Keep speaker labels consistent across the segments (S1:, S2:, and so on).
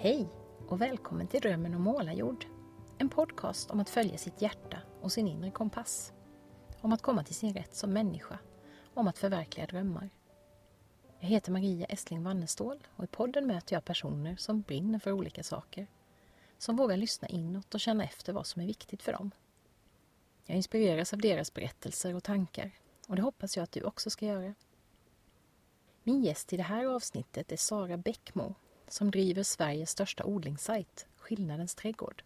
S1: Hej och välkommen till Drömmen om målarjord. En podcast om att följa sitt hjärta och sin inre kompass. Om att komma till sin rätt som människa. Om att förverkliga drömmar. Jag heter Maria Estling Wannestål och i podden möter jag personer som brinner för olika saker. Som vågar lyssna inåt och känna efter vad som är viktigt för dem. Jag inspireras av deras berättelser och tankar och det hoppas jag att du också ska göra. Min gäst i det här avsnittet är Sara Bäckmo som driver Sveriges största odlingssajt, Skillnadens trädgård.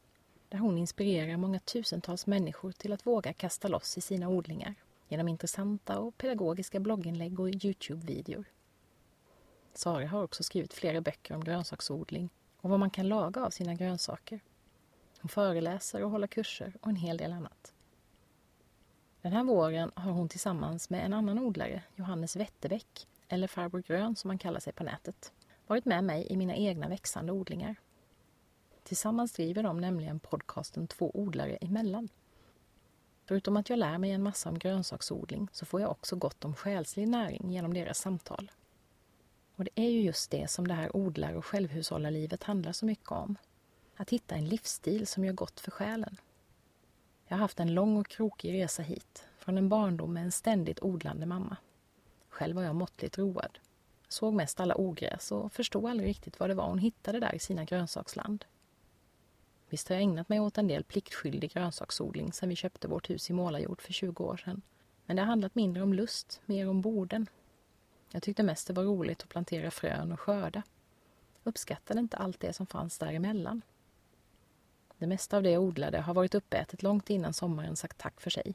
S1: Där hon inspirerar många tusentals människor till att våga kasta loss i sina odlingar genom intressanta och pedagogiska blogginlägg och Youtube-videor. Sara har också skrivit flera böcker om grönsaksodling och vad man kan laga av sina grönsaker. Hon föreläser och håller kurser och en hel del annat. Den här våren har hon tillsammans med en annan odlare, Johannes Wetterbäck, eller Farbror Grön som han kallar sig på nätet, varit med mig i mina egna växande odlingar. Tillsammans driver de nämligen podcasten Två odlare emellan. Förutom att jag lär mig en massa om grönsaksodling så får jag också gott om själslig näring genom deras samtal. Och det är ju just det som det här odlar och självhushållarlivet handlar så mycket om. Att hitta en livsstil som gör gott för själen. Jag har haft en lång och krokig resa hit, från en barndom med en ständigt odlande mamma. Själv var jag måttligt road. Såg mest alla ogräs och förstod aldrig riktigt vad det var hon hittade där i sina grönsaksland. Visst har jag ägnat mig åt en del pliktskyldig grönsaksodling sedan vi köpte vårt hus i målarjord för 20 år sedan. Men det har handlat mindre om lust, mer om borden. Jag tyckte mest det var roligt att plantera frön och skörda. Uppskattade inte allt det som fanns däremellan. Det mesta av det jag odlade har varit uppätet långt innan sommaren sagt tack för sig.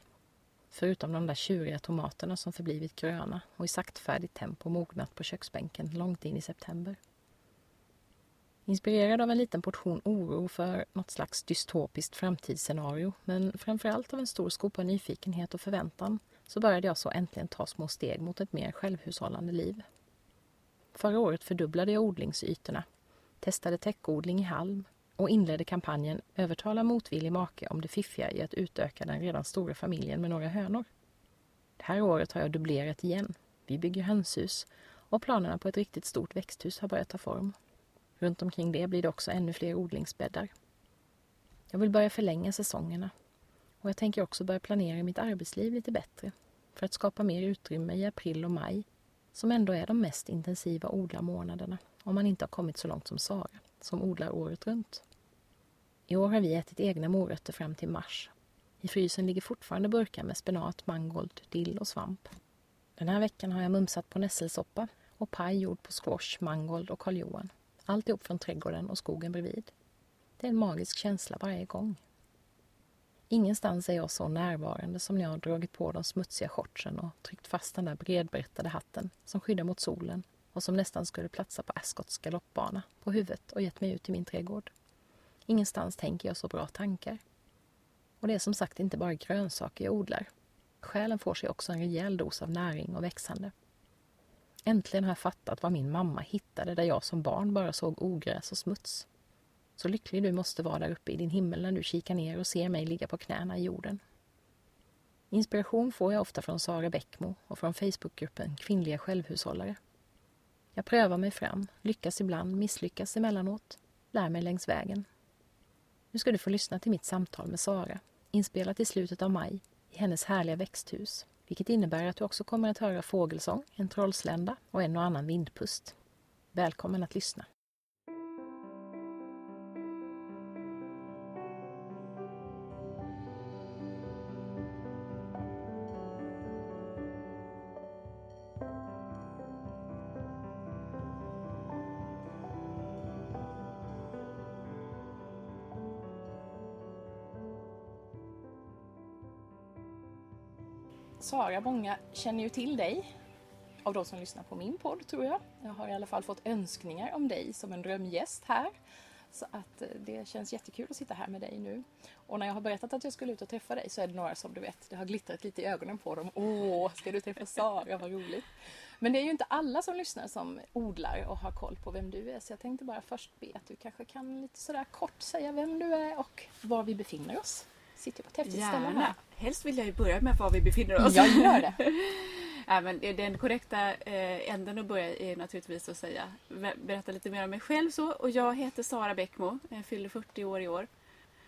S1: Förutom de där tjuriga tomaterna som förblivit gröna och i saktfärdigt tempo mognat på köksbänken långt in i september. Inspirerad av en liten portion oro för något slags dystopiskt framtidsscenario men framförallt av en stor skopa nyfikenhet och förväntan så började jag så äntligen ta små steg mot ett mer självhushållande liv. Förra året fördubblade jag odlingsytorna, testade täckodling i halm och inledde kampanjen Övertala motvillig make om det fiffiga i att utöka den redan stora familjen med några hönor. Det här året har jag dubblerat igen. Vi bygger hönshus och planerna på ett riktigt stort växthus har börjat ta form. Runt omkring det blir det också ännu fler odlingsbäddar. Jag vill börja förlänga säsongerna och jag tänker också börja planera mitt arbetsliv lite bättre för att skapa mer utrymme i april och maj som ändå är de mest intensiva odlarmånaderna om man inte har kommit så långt som Sara som odlar året runt. I år har vi ätit egna morötter fram till mars. I frysen ligger fortfarande burkar med spenat, mangold, dill och svamp. Den här veckan har jag mumsat på nässelsoppa och paj gjord på squash, mangold och karljohan. Alltihop från trädgården och skogen bredvid. Det är en magisk känsla varje gång. Ingenstans är jag så närvarande som när jag har dragit på de smutsiga shortsen och tryckt fast den där bredbrättade hatten som skyddar mot solen och som nästan skulle platsa på Ascots galoppbana på huvudet och gett mig ut i min trädgård. Ingenstans tänker jag så bra tankar. Och det är som sagt inte bara grönsaker jag odlar. Själen får sig också en rejäl dos av näring och växande. Äntligen har jag fattat vad min mamma hittade där jag som barn bara såg ogräs och smuts. Så lycklig du måste vara där uppe i din himmel när du kikar ner och ser mig ligga på knäna i jorden. Inspiration får jag ofta från Sara Bäckmo och från Facebookgruppen Kvinnliga självhushållare. Jag prövar mig fram, lyckas ibland, misslyckas emellanåt, lär mig längs vägen. Nu ska du få lyssna till mitt samtal med Sara, inspelat i slutet av maj i hennes härliga växthus, vilket innebär att du också kommer att höra fågelsång, en trollslända och en och annan vindpust. Välkommen att lyssna. Sara, många känner ju till dig av de som lyssnar på min podd tror jag. Jag har i alla fall fått önskningar om dig som en drömgäst här. Så att eh, det känns jättekul att sitta här med dig nu. Och när jag har berättat att jag skulle ut och träffa dig så är det några som du vet, det har glittrat lite i ögonen på dem. Åh, ska du träffa Sara, vad roligt. Men det är ju inte alla som lyssnar som odlar och har koll på vem du är. Så jag tänkte bara först be att du kanske kan lite sådär kort säga vem du är och var vi befinner oss. Sitter på ett häftigt ställe
S2: Gärna.
S1: här.
S2: Helst vill jag ju börja med var vi befinner oss.
S1: Jag gör det.
S2: Ja, men den korrekta eh, änden att börja är naturligtvis att säga, berätta lite mer om mig själv. Så. Och jag heter Sara Bäckmo, jag fyller 40 år i år.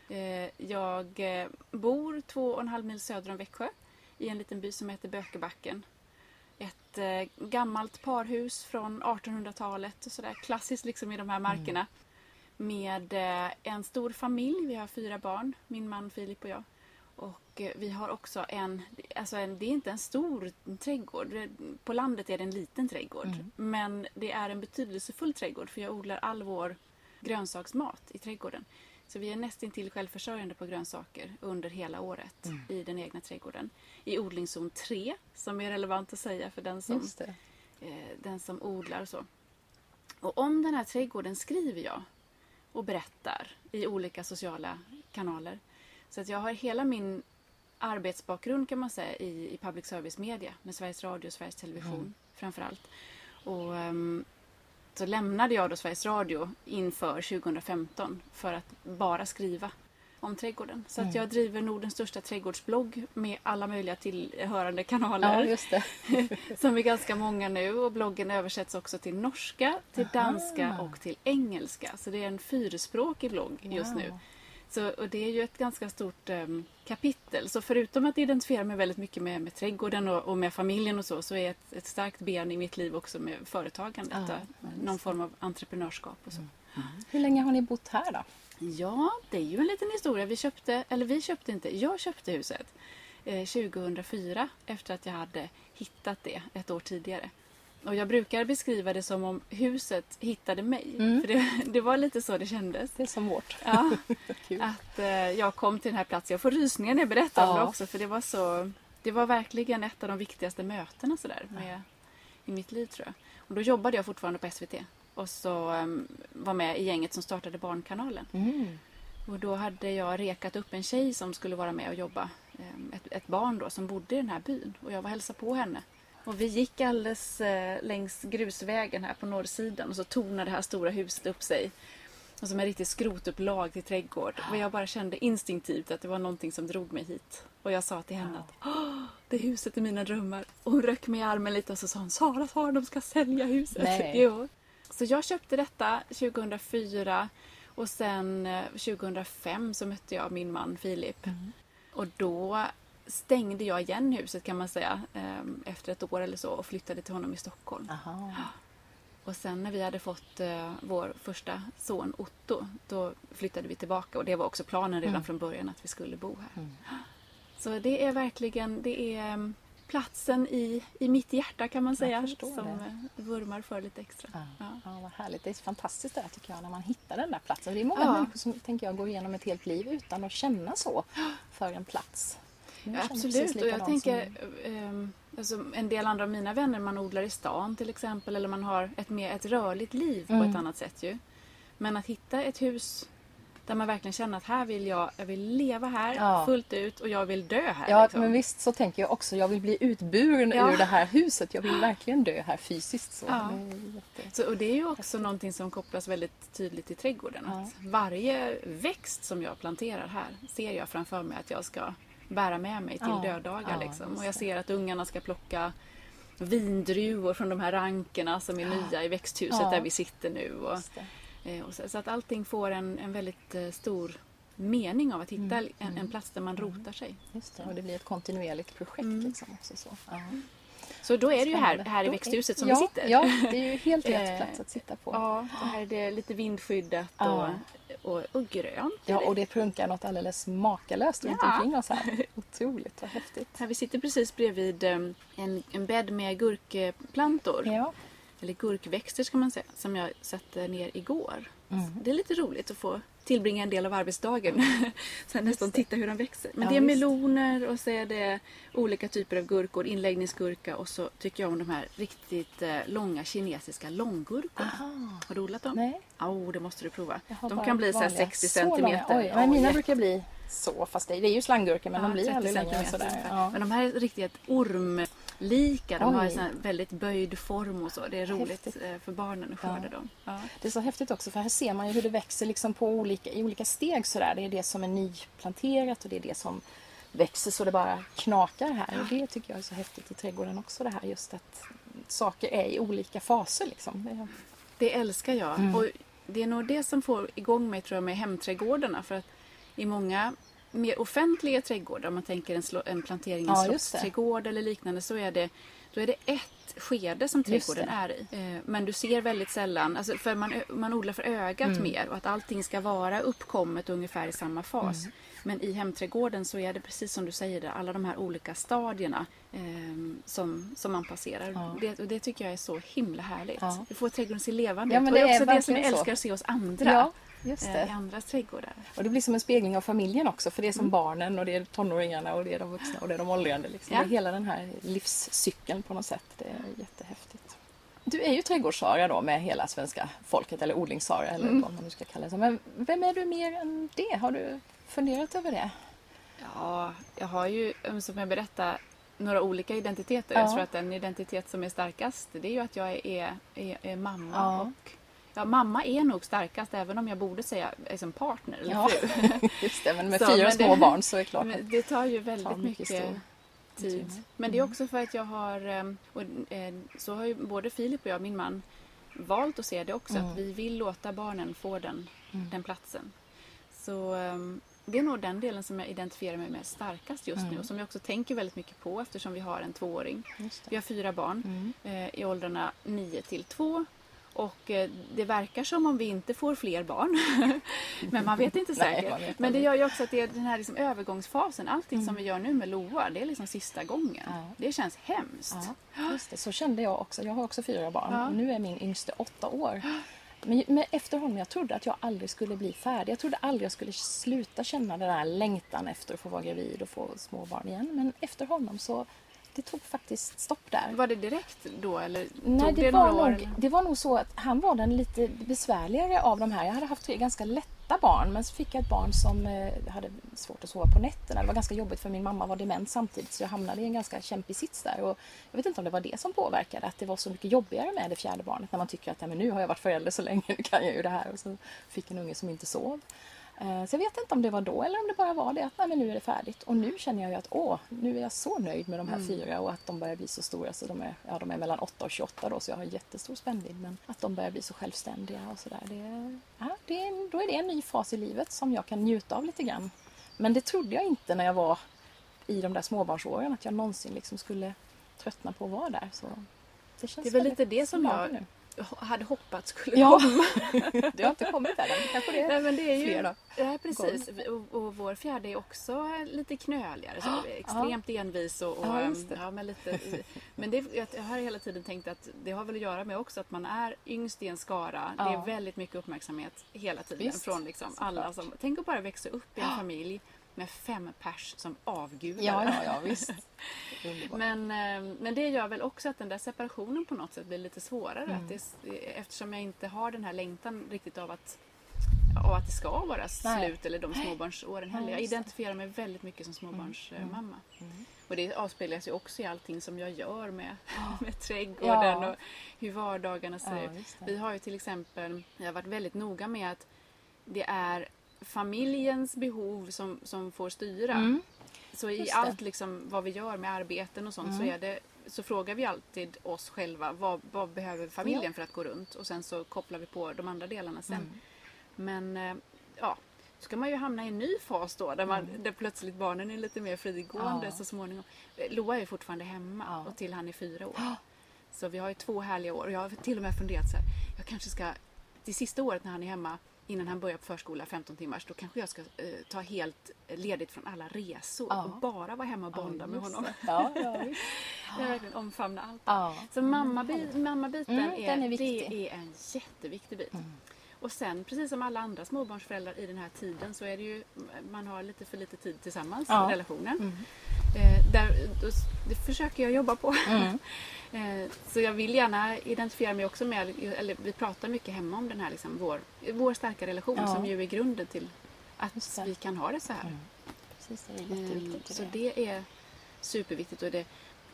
S2: Eh, jag eh, bor två och en halv mil söder om Växjö i en liten by som heter Bökebacken. Ett eh, gammalt parhus från 1800-talet, och sådär klassiskt liksom i de här markerna. Med eh, en stor familj, vi har fyra barn, min man Filip och jag. Och eh, vi har också en, alltså en, det är inte en stor trädgård. På landet är det en liten trädgård. Men det är en betydelsefull trädgård för jag odlar all vår grönsaksmat i trädgården. Så vi är nästintill självförsörjande på grönsaker under hela året i den egna trädgården. I odlingszon 3, som är relevant att säga för den som, eh, den som odlar och så. Och om den här trädgården skriver jag och berättar i olika sociala kanaler. Så att jag har hela min arbetsbakgrund kan man säga i, i public service media med Sveriges Radio och Sveriges Television framför allt. Och ehm, så lämnade jag då Sveriges Radio inför 2015 för att bara skriva om trädgården. Så att jag driver Nordens största trädgårdsblogg med alla möjliga tillhörande kanaler
S1: Ja,
S2: som är ganska många nu och bloggen översätts också till norska, till danska och till engelska. Så det är en fyrspråkig blogg just nu. Så, och det är ju ett ganska stort em, kapitel. Så förutom att identifiera mig väldigt mycket med, med trädgården och, och med familjen och så, så är ett, ett starkt ben i mitt liv också med företagandet.
S1: Ja,
S2: någon form av entreprenörskap och så.
S1: Hur länge har ni bott här då?
S2: Ja, det är ju en liten historia. Vi köpte, eller vi köpte inte, jag köpte huset eh, 2004 efter att jag hade hittat det ett år tidigare. Och jag brukar beskriva det som om huset hittade mig. För det, det var lite så det kändes.
S1: Det är som vårt.
S2: Ja, att eh, jag kom till den här platsen. Jag får rysningar när jag berättar om
S1: Ja.
S2: det också. För det var så... Det var verkligen ett av de viktigaste mötena sådär, med, i mitt liv tror jag. Och då jobbade jag fortfarande på SVT. Och så em, var med i gänget som startade Barnkanalen.
S1: Mm.
S2: Och då hade jag rekat upp en tjej som skulle vara med och jobba. Em, Ett, ett barn då som bodde i den här byn. Och jag var och hälsade på henne. Och vi gick alldeles eh, längs grusvägen här på norrsidan och så tornade det här stora huset upp sig. Och som en riktig skrotupplag till trädgård. Och jag bara kände instinktivt att det var någonting som drog mig hit. Och jag sa till henne att Åh, det är huset i mina drömmar. Och hon röck mig i armen lite och så sa hon Sara, Sara, de ska sälja huset.
S1: Nej.
S2: Jo. Så jag köpte detta 2004 och sen eh, 2005 så mötte jag min man Filip. Och då stängde jag igen huset kan man säga em, efter ett år eller så och flyttade till honom i Stockholm.
S1: Aha.
S2: Och sen när vi hade fått eh, vår första son Otto, då flyttade vi tillbaka och det var också planen redan från början att vi skulle bo här. Så det är verkligen, det är platsen i, i mitt hjärta kan man säga som
S1: det.
S2: eh, vurmar för lite extra.
S1: Ja.
S2: Ja.
S1: Ja, vad härligt. Det är fantastiskt det här tycker jag när man hittar den där platsen. Det är många
S2: Ja.
S1: människor som tänker jag går igenom ett helt liv utan att känna så för en plats.
S2: Ja, absolut, och jag tänker
S1: som-
S2: ehm, alltså, en del andra av mina vänner, man odlar i stan till exempel eller man har ett mer ett rörligt liv på
S1: Mm.
S2: ett annat sätt ju. Men att hitta ett hus där man verkligen känner att här vill jag, jag vill leva här
S1: Ja.
S2: fullt ut och jag vill dö här.
S1: Ja,
S2: liksom.
S1: men visst så tänker jag också. Jag vill bli utburen
S2: Ja.
S1: ur det här huset. Jag vill verkligen dö här fysiskt. Så.
S2: Ja.
S1: Jätte...
S2: Så, och det är ju också någonting som kopplas väldigt tydligt till trädgården. Att varje växt som jag planterar här ser jag framför mig att jag ska bära med mig till
S1: Ja.
S2: döddagar. Liksom. Och jag ser att ungarna ska plocka vindruvor från de här rankerna som är nya i växthuset där vi sitter nu. Och, Eh, så, så att allting får en, en väldigt eh, stor mening av att hitta
S1: Mm.
S2: en, en plats där man rotar sig.
S1: Just det. Och det blir ett kontinuerligt projekt.
S2: Mm.
S1: Liksom också, så. Ja.
S2: Så då är det ju här, här i växthuset som
S1: ja,
S2: vi sitter.
S1: Ja, det är ju helt rätt
S2: Eh,
S1: plats att sitta på.
S2: Ja, och här är det lite vindskyddat
S1: Ja.
S2: och, och, och grönt.
S1: Ja, och det prunkar något alldeles makalöst runt
S2: Ja.
S1: omkring oss här. Otroligt, vad häftigt.
S2: Här vi sitter precis bredvid en, en bädd med gurkplantor.
S1: Ja.
S2: Eller gurkväxter ska man säga. Som jag satte ner igår.
S1: Mm.
S2: Det är lite roligt att få tillbringa en del av arbetsdagen. Sen nästan titta hur de växer. Men
S1: Ja,
S2: det är meloner och så är det olika typer av gurkor. Inläggningsgurka och så tycker jag om de här riktigt eh, långa kinesiska långgurkorna.
S1: Aha.
S2: Har du odlat dem?
S1: Nej,
S2: Ja, oh, det måste du prova. De kan bli så här
S1: vanliga.
S2: 60
S1: Så
S2: centimeter.
S1: Oj,
S2: Ja,
S1: men mina brukar bli så, fast det, är ju slanggurkor men de blir
S2: 30
S1: aldrig längre än sådär. Ja.
S2: Men de här är riktigt orm... lika. De har
S1: Oj.
S2: en sån här väldigt böjd form och så. Det är roligt
S1: Häftigt.
S2: eh, för barnen att skörda
S1: Ja.
S2: dem. Ja.
S1: Det är så häftigt också för här ser man ju hur det växer liksom på olika, i olika steg sådär. Det är det som är nyplanterat och det är det som växer så det bara knakar här. Och det tycker jag är så häftigt i trädgården också det här just att saker är i olika faser liksom. Det
S2: älskar jag.
S1: Mm.
S2: Och det är nog det som får igång mig tror jag med hemträdgårdarna. För att i många mer offentliga trädgårdar, om man tänker en, slå, en plantering i en
S1: Ja,
S2: slottsträdgård eller liknande, så är det, då är det ett skede som trädgården är i. Eh, Men du ser väldigt sällan, alltså för man, man odlar för ögat
S1: Mm.
S2: mer och att allting ska vara uppkommet ungefär i samma fas.
S1: Mm.
S2: Men i hemträdgården så är det precis som du säger, alla de här olika stadierna ehm, som, som man passerar.
S1: Ja.
S2: Det, och det tycker jag är så himla härligt.
S1: Ja.
S2: Det får trädgården se levande
S1: Ja,
S2: ut.
S1: men
S2: Och det är också det som jag
S1: så.
S2: älskar att se hos andra.
S1: Ja,
S2: eh, I
S1: det.
S2: andras trädgårdar.
S1: Och det blir som en spegling av familjen också för det är som barnen och det är tonåringarna och det är de vuxna och det är de åldrande. Liksom.
S2: Ja.
S1: Det är hela den här livscykeln på något sätt. Det är jättehäftigt. Du är ju trädgårdssara då med hela svenska folket eller odlingssara eller
S2: Mm.
S1: vad man nu ska kalla det. Men vem är du mer än det? Har du funderat över det?
S2: Ja, jag har ju, eh, som jag berättade, några olika identiteter.
S1: Ja.
S2: Jag tror att den identitet som är starkast, det är ju att jag är, är, är mamma.
S1: Ja.
S2: Och, ja, mamma är nog starkast, även om jag borde säga eh, som partner eller
S1: Ja.
S2: fru.
S1: Just det, men med
S2: Så,
S1: fyra
S2: men
S1: små
S2: det-
S1: barn så är det klart.
S2: Men det tar ju väldigt
S1: tar mycket
S2: mycket, tid. Men det är också för att jag har, eh, och eh, så har ju både Filip och jag, min man, valt att se det också.
S1: Mm.
S2: Att vi vill låta barnen få den,
S1: Mm.
S2: den platsen. Så eh, det är nog den delen som jag identifierar mig med starkast just nu
S1: Mm.
S2: och som jag också tänker väldigt mycket på eftersom vi har en tvååring. Vi har fyra barn
S1: Mm.
S2: eh, i åldrarna 9 till 2 och eh, det verkar som om vi inte får fler barn. Men man vet inte
S1: Nej,
S2: säkert.
S1: man vet
S2: Men det gör ju också att det är den här liksom övergångsfasen. Allting som
S1: Mm.
S2: vi gör nu med Loa, det är liksom sista gången.
S1: Ja.
S2: Det känns hemskt.
S1: Ja, just det. Så kände jag också. Jag har också fyra barn
S2: Ja.
S1: nu är min yngste åtta år. Men, men efter honom, jag trodde att jag aldrig skulle bli färdig. Jag trodde aldrig jag skulle sluta känna den där längtan efter att få vara gravid och få små barn igen. Men efter honom så, det tog faktiskt stopp där.
S2: Var det direkt då eller
S1: Nej, det,
S2: det,
S1: var
S2: år?
S1: nog,
S2: eller?
S1: det var nog så att han var den lite besvärligare av de här. Jag hade haft tre ganska lätta barn men så fick jag ett barn som eh, hade svårt att sova på nätterna. Det var ganska jobbigt för min mamma var dement samtidigt så jag hamnade i en ganska kämpig sits där. Och jag vet inte om det var det som påverkade, att det var så mycket jobbigare med det fjärde barnet när man tycker att "Nej, men nu har jag varit förälder så länge, nu kan jag ju det här. Och så fick en unge som inte sov. Eh, Så jag vet inte om det var då eller om det bara var det att nej, men nu är det färdigt. Och nu känner jag ju att åh, nu är jag så nöjd med de här fyra och att de börjar bli så stora så de är, ja, de är mellan 8 och 28 då så jag har jättestor spännvidd. Men att de börjar bli så självständiga och sådär. Det, ja, det, då är det en ny fas i livet som jag kan njuta av lite grann. Men det trodde jag inte när jag var i de där småbarnsåren att jag någonsin liksom skulle tröttna på att vara där. Så det, känns
S2: Det är väl lite det som jag
S1: nu.
S2: Hade hoppats skulle
S1: Ja,
S2: komma.
S1: det har inte kommit än. Kanske det
S2: Nej, men det är ju,
S1: fler då.
S2: Ja, precis. Och, och vår fjärde är också lite knöligare. Så extremt envis. Och, och,
S1: Ja, det.
S2: ja, men lite, men det, jag har hela tiden tänkt att det har väl att göra med också att man är yngst i en skara. Det
S1: Ja.
S2: är väldigt mycket uppmärksamhet hela tiden.
S1: Visst,
S2: från liksom alla som, tänk att bara växa upp i en familj med fem pers som avgudar.
S1: Ja, ja, ja visst.
S2: Men, eh, men det gör väl också att den där separationen på något sätt blir lite svårare.
S1: Mm.
S2: Att det, eftersom jag inte har den här längtan riktigt av att, av att det ska vara
S1: Nej.
S2: slut eller de småbarnsåren heller.
S1: Ja,
S2: Jag identifierar mig väldigt mycket som småbarnsmamma.
S1: Mm.
S2: Och det avspeglas ju också i allting som jag gör med, med trädgården
S1: Ja.
S2: och hur vardagarna ser
S1: Ja,
S2: ut. Vi har ju till exempel, jag har varit väldigt noga med att det är familjens behov som, som får styra.
S1: Mm.
S2: Så i
S1: Just det. Mm.
S2: allt liksom, vad vi gör med arbeten och sånt så, är det, så frågar vi alltid oss själva vad, vad behöver familjen
S1: Ja.
S2: för att gå runt och sen så kopplar vi på de andra delarna sen.
S1: Mm.
S2: Men eh, ja, så ska man ju hamna i en ny fas då där, man,
S1: Mm.
S2: där plötsligt barnen är lite mer frigående
S1: Ja.
S2: så småningom. Eh, Loa är fortfarande hemma
S1: Ja.
S2: och till han är fyra år. Så vi har ju två härliga år och jag har till och med funderat så här, jag kanske ska, till sista året när han är hemma innan han börjar på förskola 15 timmars, då kanske jag ska eh, ta helt ledigt från alla resor
S1: Ja.
S2: och bara vara hemma och bonda med
S1: just
S2: honom.
S1: Ja, ja.
S2: Jag verkligen omfamna allt.
S1: ja.
S2: Så mammabiten, mammabiten
S1: Mm,
S2: är,
S1: är
S2: det är en jätteviktig bit.
S1: Mm.
S2: Och sen, precis som alla andra småbarnsföräldrar i den här tiden, så är det ju, man har lite för lite tid tillsammans
S1: Ja.
S2: i relationen.
S1: Mm.
S2: Eh, där, då, det försöker jag jobba på.
S1: Mm.
S2: Eh, så jag vill gärna identifiera mig också med, eller vi pratar mycket hemma om den här liksom, vår, vår starka relation
S1: Ja.
S2: som ju är grunden till att
S1: det.
S2: vi kan ha det så här.
S1: Mm. Precis, det är
S2: Eh,
S1: jätteviktigt.
S2: Så
S1: det.
S2: det är superviktigt och det,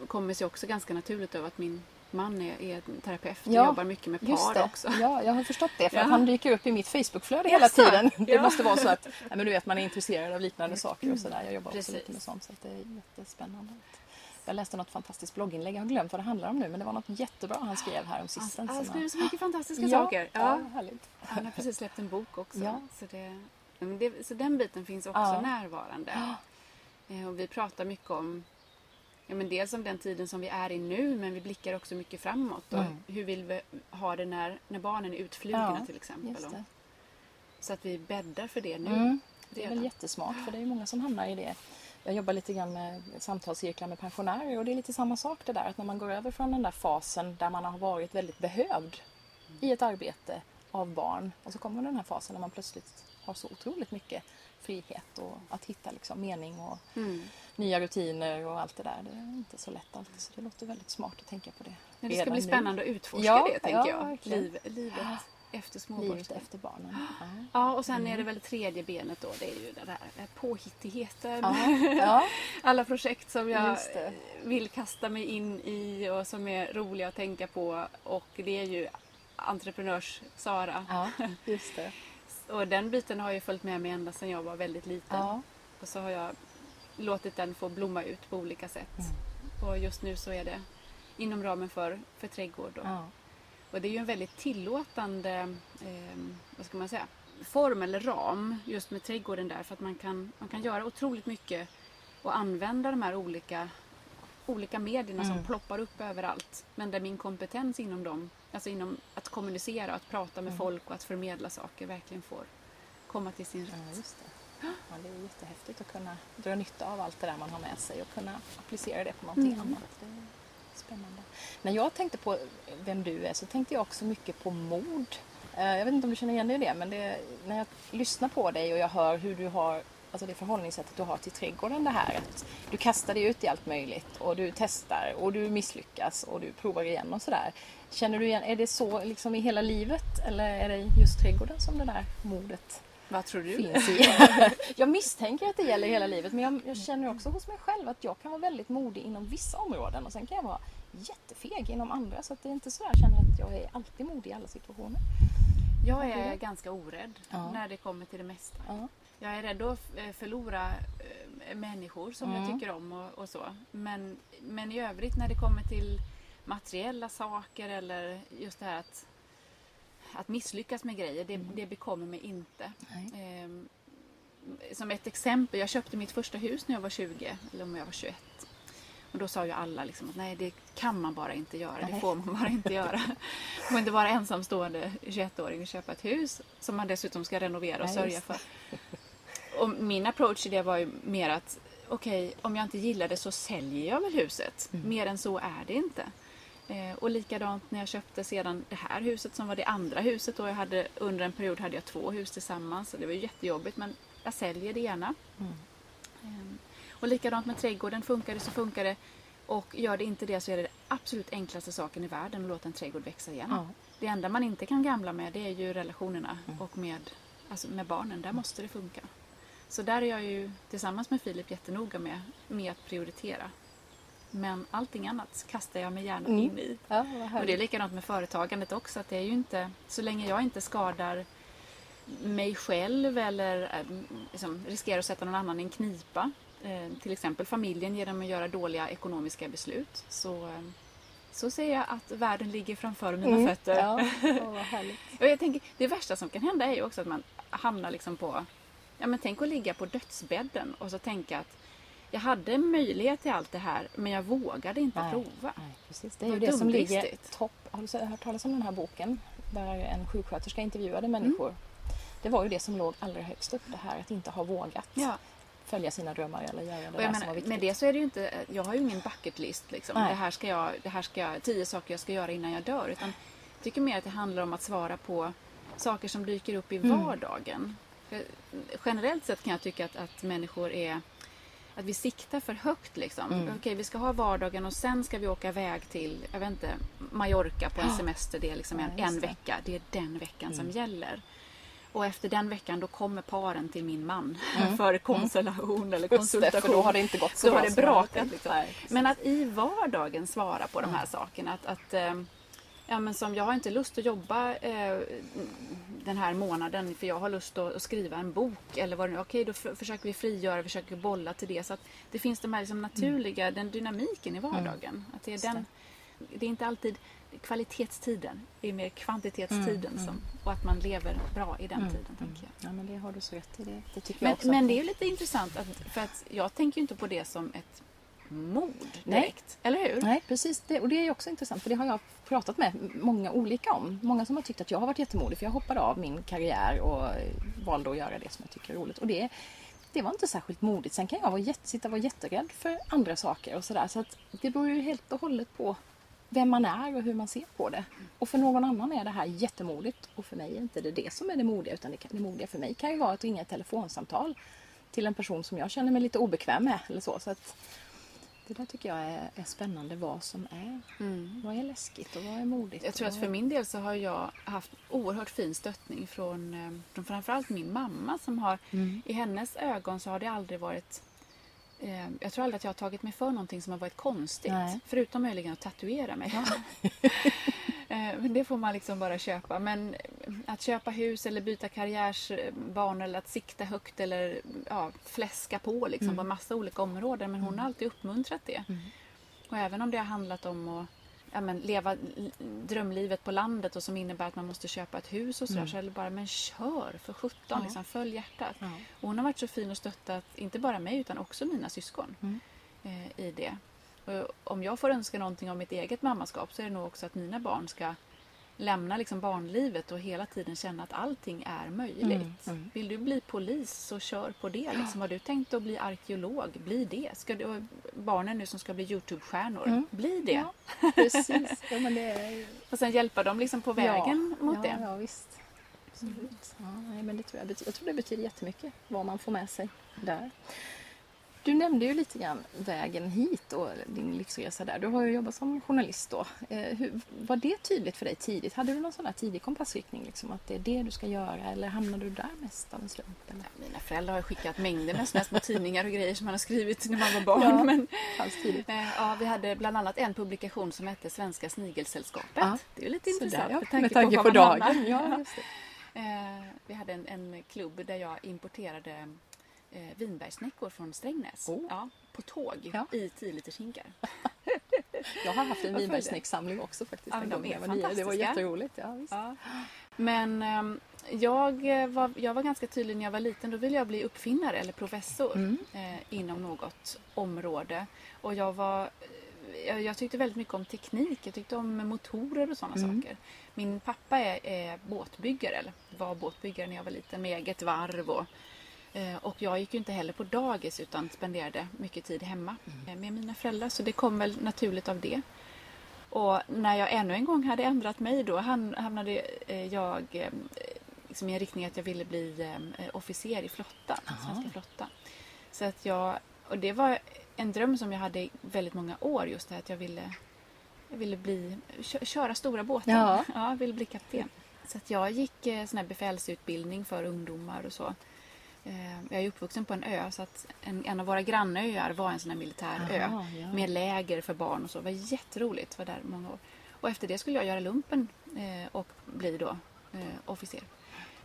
S2: kommer sig också ganska naturligt av att min man är, är terapeut och
S1: Ja,
S2: jobbar mycket med par
S1: det.
S2: också.
S1: Ja, jag har förstått det. För
S2: Ja.
S1: att han dyker upp i mitt Facebookflöde hela
S2: Jaså?
S1: tiden. Det
S2: Ja.
S1: måste vara så att men du vet, man är intresserad av liknande saker och sådär. Jag jobbar också
S2: Precis.
S1: lite med sånt så det är jättespännande. Jag läste något fantastiskt blogginlägg. Jag har glömt vad det handlar om nu men det var något jättebra han skrev här om
S2: Han,
S1: sistens.
S2: han
S1: som
S2: skriver så mycket fantastiska
S1: ja,
S2: saker.
S1: Ja,
S2: Ja.
S1: härligt.
S2: Han har precis släppt en bok också.
S1: Ja.
S2: Så, det, det, så den biten finns också
S1: Ja.
S2: närvarande. Eh, Och vi pratar mycket om ja, men dels om den tiden som vi är i nu men vi blickar också mycket framåt. Och
S1: Mm.
S2: Hur vill vi ha det när, när barnen är utflugna till exempel.
S1: Just
S2: Och, så att vi bäddar för det nu.
S1: Mm. Det är
S2: redan.
S1: väl jättesmart för det är många som hamnar i det. Jag jobbar lite grann med samtalscirklar med pensionärer och det är lite samma sak det där att när man går över från den där fasen där man har varit väldigt behövd i ett arbete av barn och så kommer den här fasen när man plötsligt har så otroligt mycket frihet och att hitta liksom mening och
S2: Mm.
S1: nya rutiner och allt det där. Det är inte så lätt alltid så det låter väldigt smart att tänka på det.
S2: Men det ska bli
S1: nu.
S2: spännande att utforska
S1: Ja,
S2: det tänker
S1: ja,
S2: jag. Liv, livet efter
S1: Livet
S2: småbarnsåldern.
S1: efter barnen. Ja.
S2: Och sen är det väl tredje benet då. Det är ju den här påhittigheten.
S1: Ja.
S2: Alla projekt som jag vill kasta mig in i och som är roliga att tänka på. Och det är ju entreprenörs-Sara.
S1: ja, just det.
S2: Och den biten har ju följt med mig ända sedan jag var väldigt liten.
S1: Ja.
S2: Och så har jag låtit den få blomma ut på olika sätt.
S1: Mm.
S2: Och just nu så är det inom ramen för, för trädgård. Och,
S1: Ja.
S2: Och det är ju en väldigt tillåtande eh, vad ska man säga, form eller ram just med trädgården där för att man kan, man kan göra otroligt mycket och använda de här olika, olika medierna som
S1: Mm.
S2: ploppar upp överallt. Men där min kompetens inom dem, alltså inom att kommunicera, att prata med
S1: Mm.
S2: folk och att förmedla saker verkligen får komma till sin rätt.
S1: Ja, just det. Ja, det är jättehäftigt att kunna dra nytta av allt det där man har med sig och kunna applicera det på någonting
S2: Mm.
S1: annat. Det spännande. När jag tänkte på vem du är så tänkte jag också mycket på mod. Eh, jag vet inte om du känner igen dig i det men det, när jag lyssnar på dig och jag hör hur du har Alltså det förhållningssättet du har till trädgården det här att du kastar dig ut i allt möjligt och du testar och du misslyckas och du provar igen och sådär. Känner du igen, är det så liksom i hela livet eller är det just trädgården som det där modet
S2: vad tror du?
S1: finns i. jag misstänker att det gäller hela livet men jag, jag känner också hos mig själv att jag kan vara väldigt modig inom vissa områden och sen kan jag vara jättefeg inom andra så att det är inte så att jag känner att jag är alltid modig i alla situationer.
S2: Jag är ganska orädd
S1: Ja.
S2: när det kommer till det mesta.
S1: Ja.
S2: Jag är rädd att förlora eh, människor som jag
S1: Mm.
S2: tycker om och, och så. Men, men i övrigt när det kommer till materiella saker eller just det här att, att misslyckas med grejer, det, det bekommer mig inte. Ehm, som ett exempel, jag köpte mitt första hus när jag var 20, eller om jag var 21. Och då sa ju alla liksom att nej, det kan man bara inte göra. Det
S1: Nej.
S2: får man bara inte göra. Man får inte vara ensamstående 21-åring och köpa ett hus som man dessutom ska renovera och
S1: Nej,
S2: sörja
S1: det.
S2: för. Och min approach i det var ju mer att okej, om jag inte gillar det så säljer jag väl huset.
S1: Mm.
S2: Mer än så är det inte. Eh, och likadant när jag köpte sedan det här huset som var det andra huset. Och jag hade, under en period hade jag två hus tillsammans. Så det var jättejobbigt men jag säljer det ena.
S1: Mm.
S2: Ehm, Och likadant med trädgården. Funkar det så funkar det. Och gör det inte det så är det den absolut enklaste saken i världen att låta en trädgård växa igen.
S1: Ja.
S2: Det enda man inte kan gamla med det är ju relationerna
S1: Mm.
S2: och med, alltså med barnen. Där måste det funka. Så där är jag ju tillsammans med Filip jättenoga med, med att prioritera. Men allting annat kastar jag mig gärna
S1: Mm.
S2: in i.
S1: Ja,
S2: Och det är likadant med företagandet också. Att det är ju inte, så länge jag inte skadar mig själv eller eh, liksom, riskerar att sätta någon annan i en knipa. Eh, till exempel familjen genom att göra dåliga ekonomiska beslut. Så, eh, så ser jag att världen ligger framför mina
S1: Mm.
S2: fötter.
S1: Ja.
S2: Och jag tänker, det värsta som kan hända är ju också att man hamnar liksom på... Ja, men tänk att ligga på dödsbädden och så tänka att jag hade möjlighet till allt det här men jag vågade inte
S1: Nej.
S2: prova.
S1: Nej, precis. Det är ju det som ligger topp. Har du hört talas om den här boken där en sjuksköterska intervjuade människor? Det var ju det som låg allra högst upp, det här att inte ha vågat
S2: Ja.
S1: följa sina drömmar eller göra det
S2: Och
S1: där
S2: jag
S1: var
S2: menar, med det så är det ju inte, jag har ju ingen bucket list liksom.
S1: Nej.
S2: Det här ska jag, det här ska jag, tio saker jag ska göra innan jag dör. Utan jag tycker mer att det handlar om att svara på saker som dyker upp i
S1: Mm.
S2: vardagen. För Generellt sett kan jag tycka att, att människor är att vi siktar för högt liksom.
S1: Mm.
S2: Okej, vi ska ha vardagen och sen ska vi åka iväg till, jag vet inte, Mallorca på en
S1: Ja.
S2: semester. Det är liksom en, en vecka. Det är den veckan som
S1: Mm.
S2: gäller. och efter den veckan då kommer paren till min man för konsultation eller
S1: Just det,
S2: konsultation.
S1: för då har det inte gått så
S2: Då
S1: bra
S2: har det
S1: som
S2: brakat. Liksom. Men att i vardagen svara på de här sakerna. Att, att, eh, ja, men som jag har inte lust att jobba eh, den här månaden för jag har lust att, att skriva en bok. Eller vad det nu. Okej, då försöker vi frigöra, försöker bolla till det. Så att det finns de här liksom naturliga, den dynamiken i vardagen. Att det, är den, det är inte alltid kvalitetstiden, det är mer kvantitetstiden. Som, och att man lever bra i den tiden. Tänker jag.
S1: Ja, men det har du så rätt i. Det, det tycker jag
S2: Men,
S1: också.
S2: men det är ju lite intressant att, för att jag tänker ju inte på det som ett mord
S1: Nej.
S2: direkt. Eller hur?
S1: Nej, precis. Det, och det är också intressant för det har jag pratat med många olika om. Många som har tyckt att jag har varit jättemodig för jag hoppade av min karriär och valde att göra det som jag tycker är roligt. Och det, det var inte särskilt modigt. Sen kan jag vara jätte, sitta och vara jätterädd för andra saker och sådär. Så att det beror ju helt och hållet på vem man är och hur man ser på det. Och för någon annan är det här jättemodigt och för mig är inte det det som är det modiga utan det, det modiga för mig kan ju vara att ringa ett telefonsamtal till en person som jag känner mig lite obekväm med eller så. så att, det där tycker jag är, är spännande vad som är. Vad är läskigt och vad är modigt?
S2: Jag tror att för min del så har jag haft oerhört fin stöttning från, eh, från framförallt min mamma som har,
S1: Mm.
S2: i hennes ögon så har det aldrig varit eh, jag tror aldrig att jag har tagit mig för någonting som har varit konstigt.
S1: Nej.
S2: Förutom möjligen att tatuera mig. Eh, Men det får man liksom bara köpa. Men eh, att köpa hus eller byta karriärsbana eller att sikta högt eller ja, fläska på liksom
S1: Mm.
S2: på massa olika områden. Men hon har alltid uppmuntrat det. Och även om det har handlat om att ja, men, leva drömlivet på landet och som innebär att man måste köpa ett hus och sådär så är det bara, men kör för sjutton,
S1: Ja.
S2: liksom, följ hjärtat.
S1: Ja.
S2: Och hon har varit så fin och stöttat, inte bara mig utan också mina syskon
S1: Mm.
S2: eh, i det. Och om jag får önska någonting om mitt eget mammaskap så är det nog också att mina barn ska lämna liksom barnlivet och hela tiden känna att allting är möjligt.
S1: Mm, mm.
S2: Vill du bli polis så kör på det. Liksom. Har du tänkt att bli arkeolog, bli det. Ska du, barnen nu som ska bli Youtube-stjärnor,
S1: Mm.
S2: bli det.
S1: Ja, precis. Ja, men det är...
S2: Och sen hjälpa dem liksom på vägen
S1: ja,
S2: mot
S1: ja,
S2: det.
S1: Ja, visst. Absolut. Ja, nej, men det tror jag, jag tror det betyder jättemycket vad man får med sig där. Du nämnde ju lite grann vägen hit och din livsresa där. Du har ju jobbat som journalist då. Eh, hur, var det tydligt för dig tidigt? Hade du någon sån här tidig kompassriktning? Liksom, att det är det du ska göra? Eller hamnade du där mest av en slump? Eller?
S2: Mina föräldrar har skickat mängder med såna små tidningar och grejer som man har skrivit när man var barn.
S1: Ja.
S2: Men,
S1: tidigt?
S2: eh, ja, vi hade bland annat en publikation som hette Svenska Snigelsällskapet.
S1: Ja.
S2: Det är ju lite intressant
S1: ja,
S2: med tanke, på,
S1: på
S2: vad man
S1: dagen. Ja.
S2: Eh, vi hade en, en klubb där jag importerade eh, vinbärssnäckor från Strängnäs.
S1: Oh.
S2: Ja, på tåg
S1: Ja.
S2: i 10 liters hinkar.
S1: Jag har haft en
S2: Varför
S1: vinbärssnäcksamling också faktiskt.
S2: Ja,
S1: en
S2: de är
S1: jag nio. Det var
S2: fantastiska.
S1: jätteroligt. Ja, visst.
S2: Ja. Men ehm, jag, eh, var, jag var ganska tydlig när jag var liten. Då ville jag bli uppfinnare eller professor
S1: Mm.
S2: eh, inom något område. Och jag, var, eh, jag, jag tyckte väldigt mycket om teknik. Jag tyckte om motorer och sådana
S1: Mm.
S2: saker. Min pappa är, är båtbyggare, eller var båtbyggare när jag var liten med eget varv. Och, och jag gick ju inte heller på dagis utan spenderade mycket tid hemma
S1: Mm.
S2: eh, med mina föräldrar. Så det kom väl naturligt av det. Och när jag ännu en gång hade ändrat mig då ham- hamnade eh, jag eh, liksom i en riktning att jag ville bli eh, officer i flottan,
S1: Aha.
S2: svenska flottan. Så att jag, och det var en dröm som jag hade i väldigt många år just det här att jag ville, jag ville bli, kö- köra stora båtar.
S1: Ja.
S2: Ja, ville bli kapten. Så att jag gick eh, sån här befälsutbildning för ungdomar och så. Eh, Jag är uppvuxen på en ö så att en, en av våra grannöar var en sån här militär ö
S1: Aha, ja.
S2: med läger för barn och så. Det var jätteroligt. var där många år. Och efter det skulle jag göra lumpen eh, och bli då eh, officer.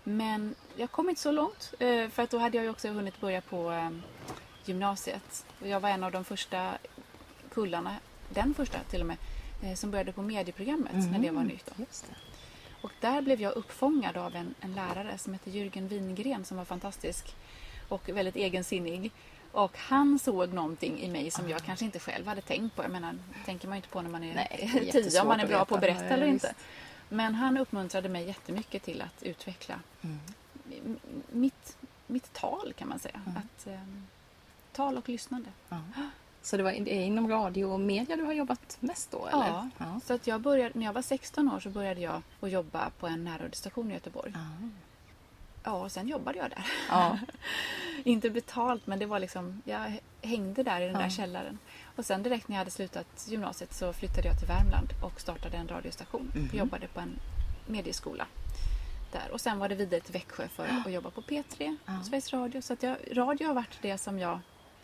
S2: Men jag kom inte så långt eh, för att då hade jag ju också hunnit börja på eh, gymnasiet. Och jag var en av de första kullarna, den första till och med, eh, som började på medieprogrammet när det var nytt. Då.
S1: Mm.
S2: Och där blev jag uppfångad av en, en lärare som hette Jürgen Wingren som var fantastisk och väldigt egensinnig. Och han såg någonting i mig som jag kanske inte själv hade tänkt på. Jag menar, tänker man ju inte på när man är,
S1: Nej,
S2: tio om man är bra på att berätta eller
S1: ja,
S2: inte. Men han uppmuntrade mig jättemycket till att utveckla
S1: Mm.
S2: mitt, mitt tal kan man säga.
S1: Mm.
S2: Att, ehm, tal och lyssnande.
S1: Ja. Så det, var, det är inom radio och media du har jobbat mest då? Eller?
S2: Ja.
S1: ja.
S2: Så att jag började, när jag var 16 år så började jag att jobba på en närradiostation i Göteborg.
S1: Ja.
S2: Ja, och sen jobbade jag där.
S1: Ja.
S2: Inte betalt men det var liksom, jag hängde där i den
S1: Ja.
S2: där källaren. Och sen direkt när jag hade slutat gymnasiet så flyttade jag till Värmland och startade en radiostation. Jag jobbade på en medieskola där. Och sen var det vidare till Växjö för att jobba på P3,
S1: Ja.
S2: Sveriges Radio. Så att jag, radio har varit det som jag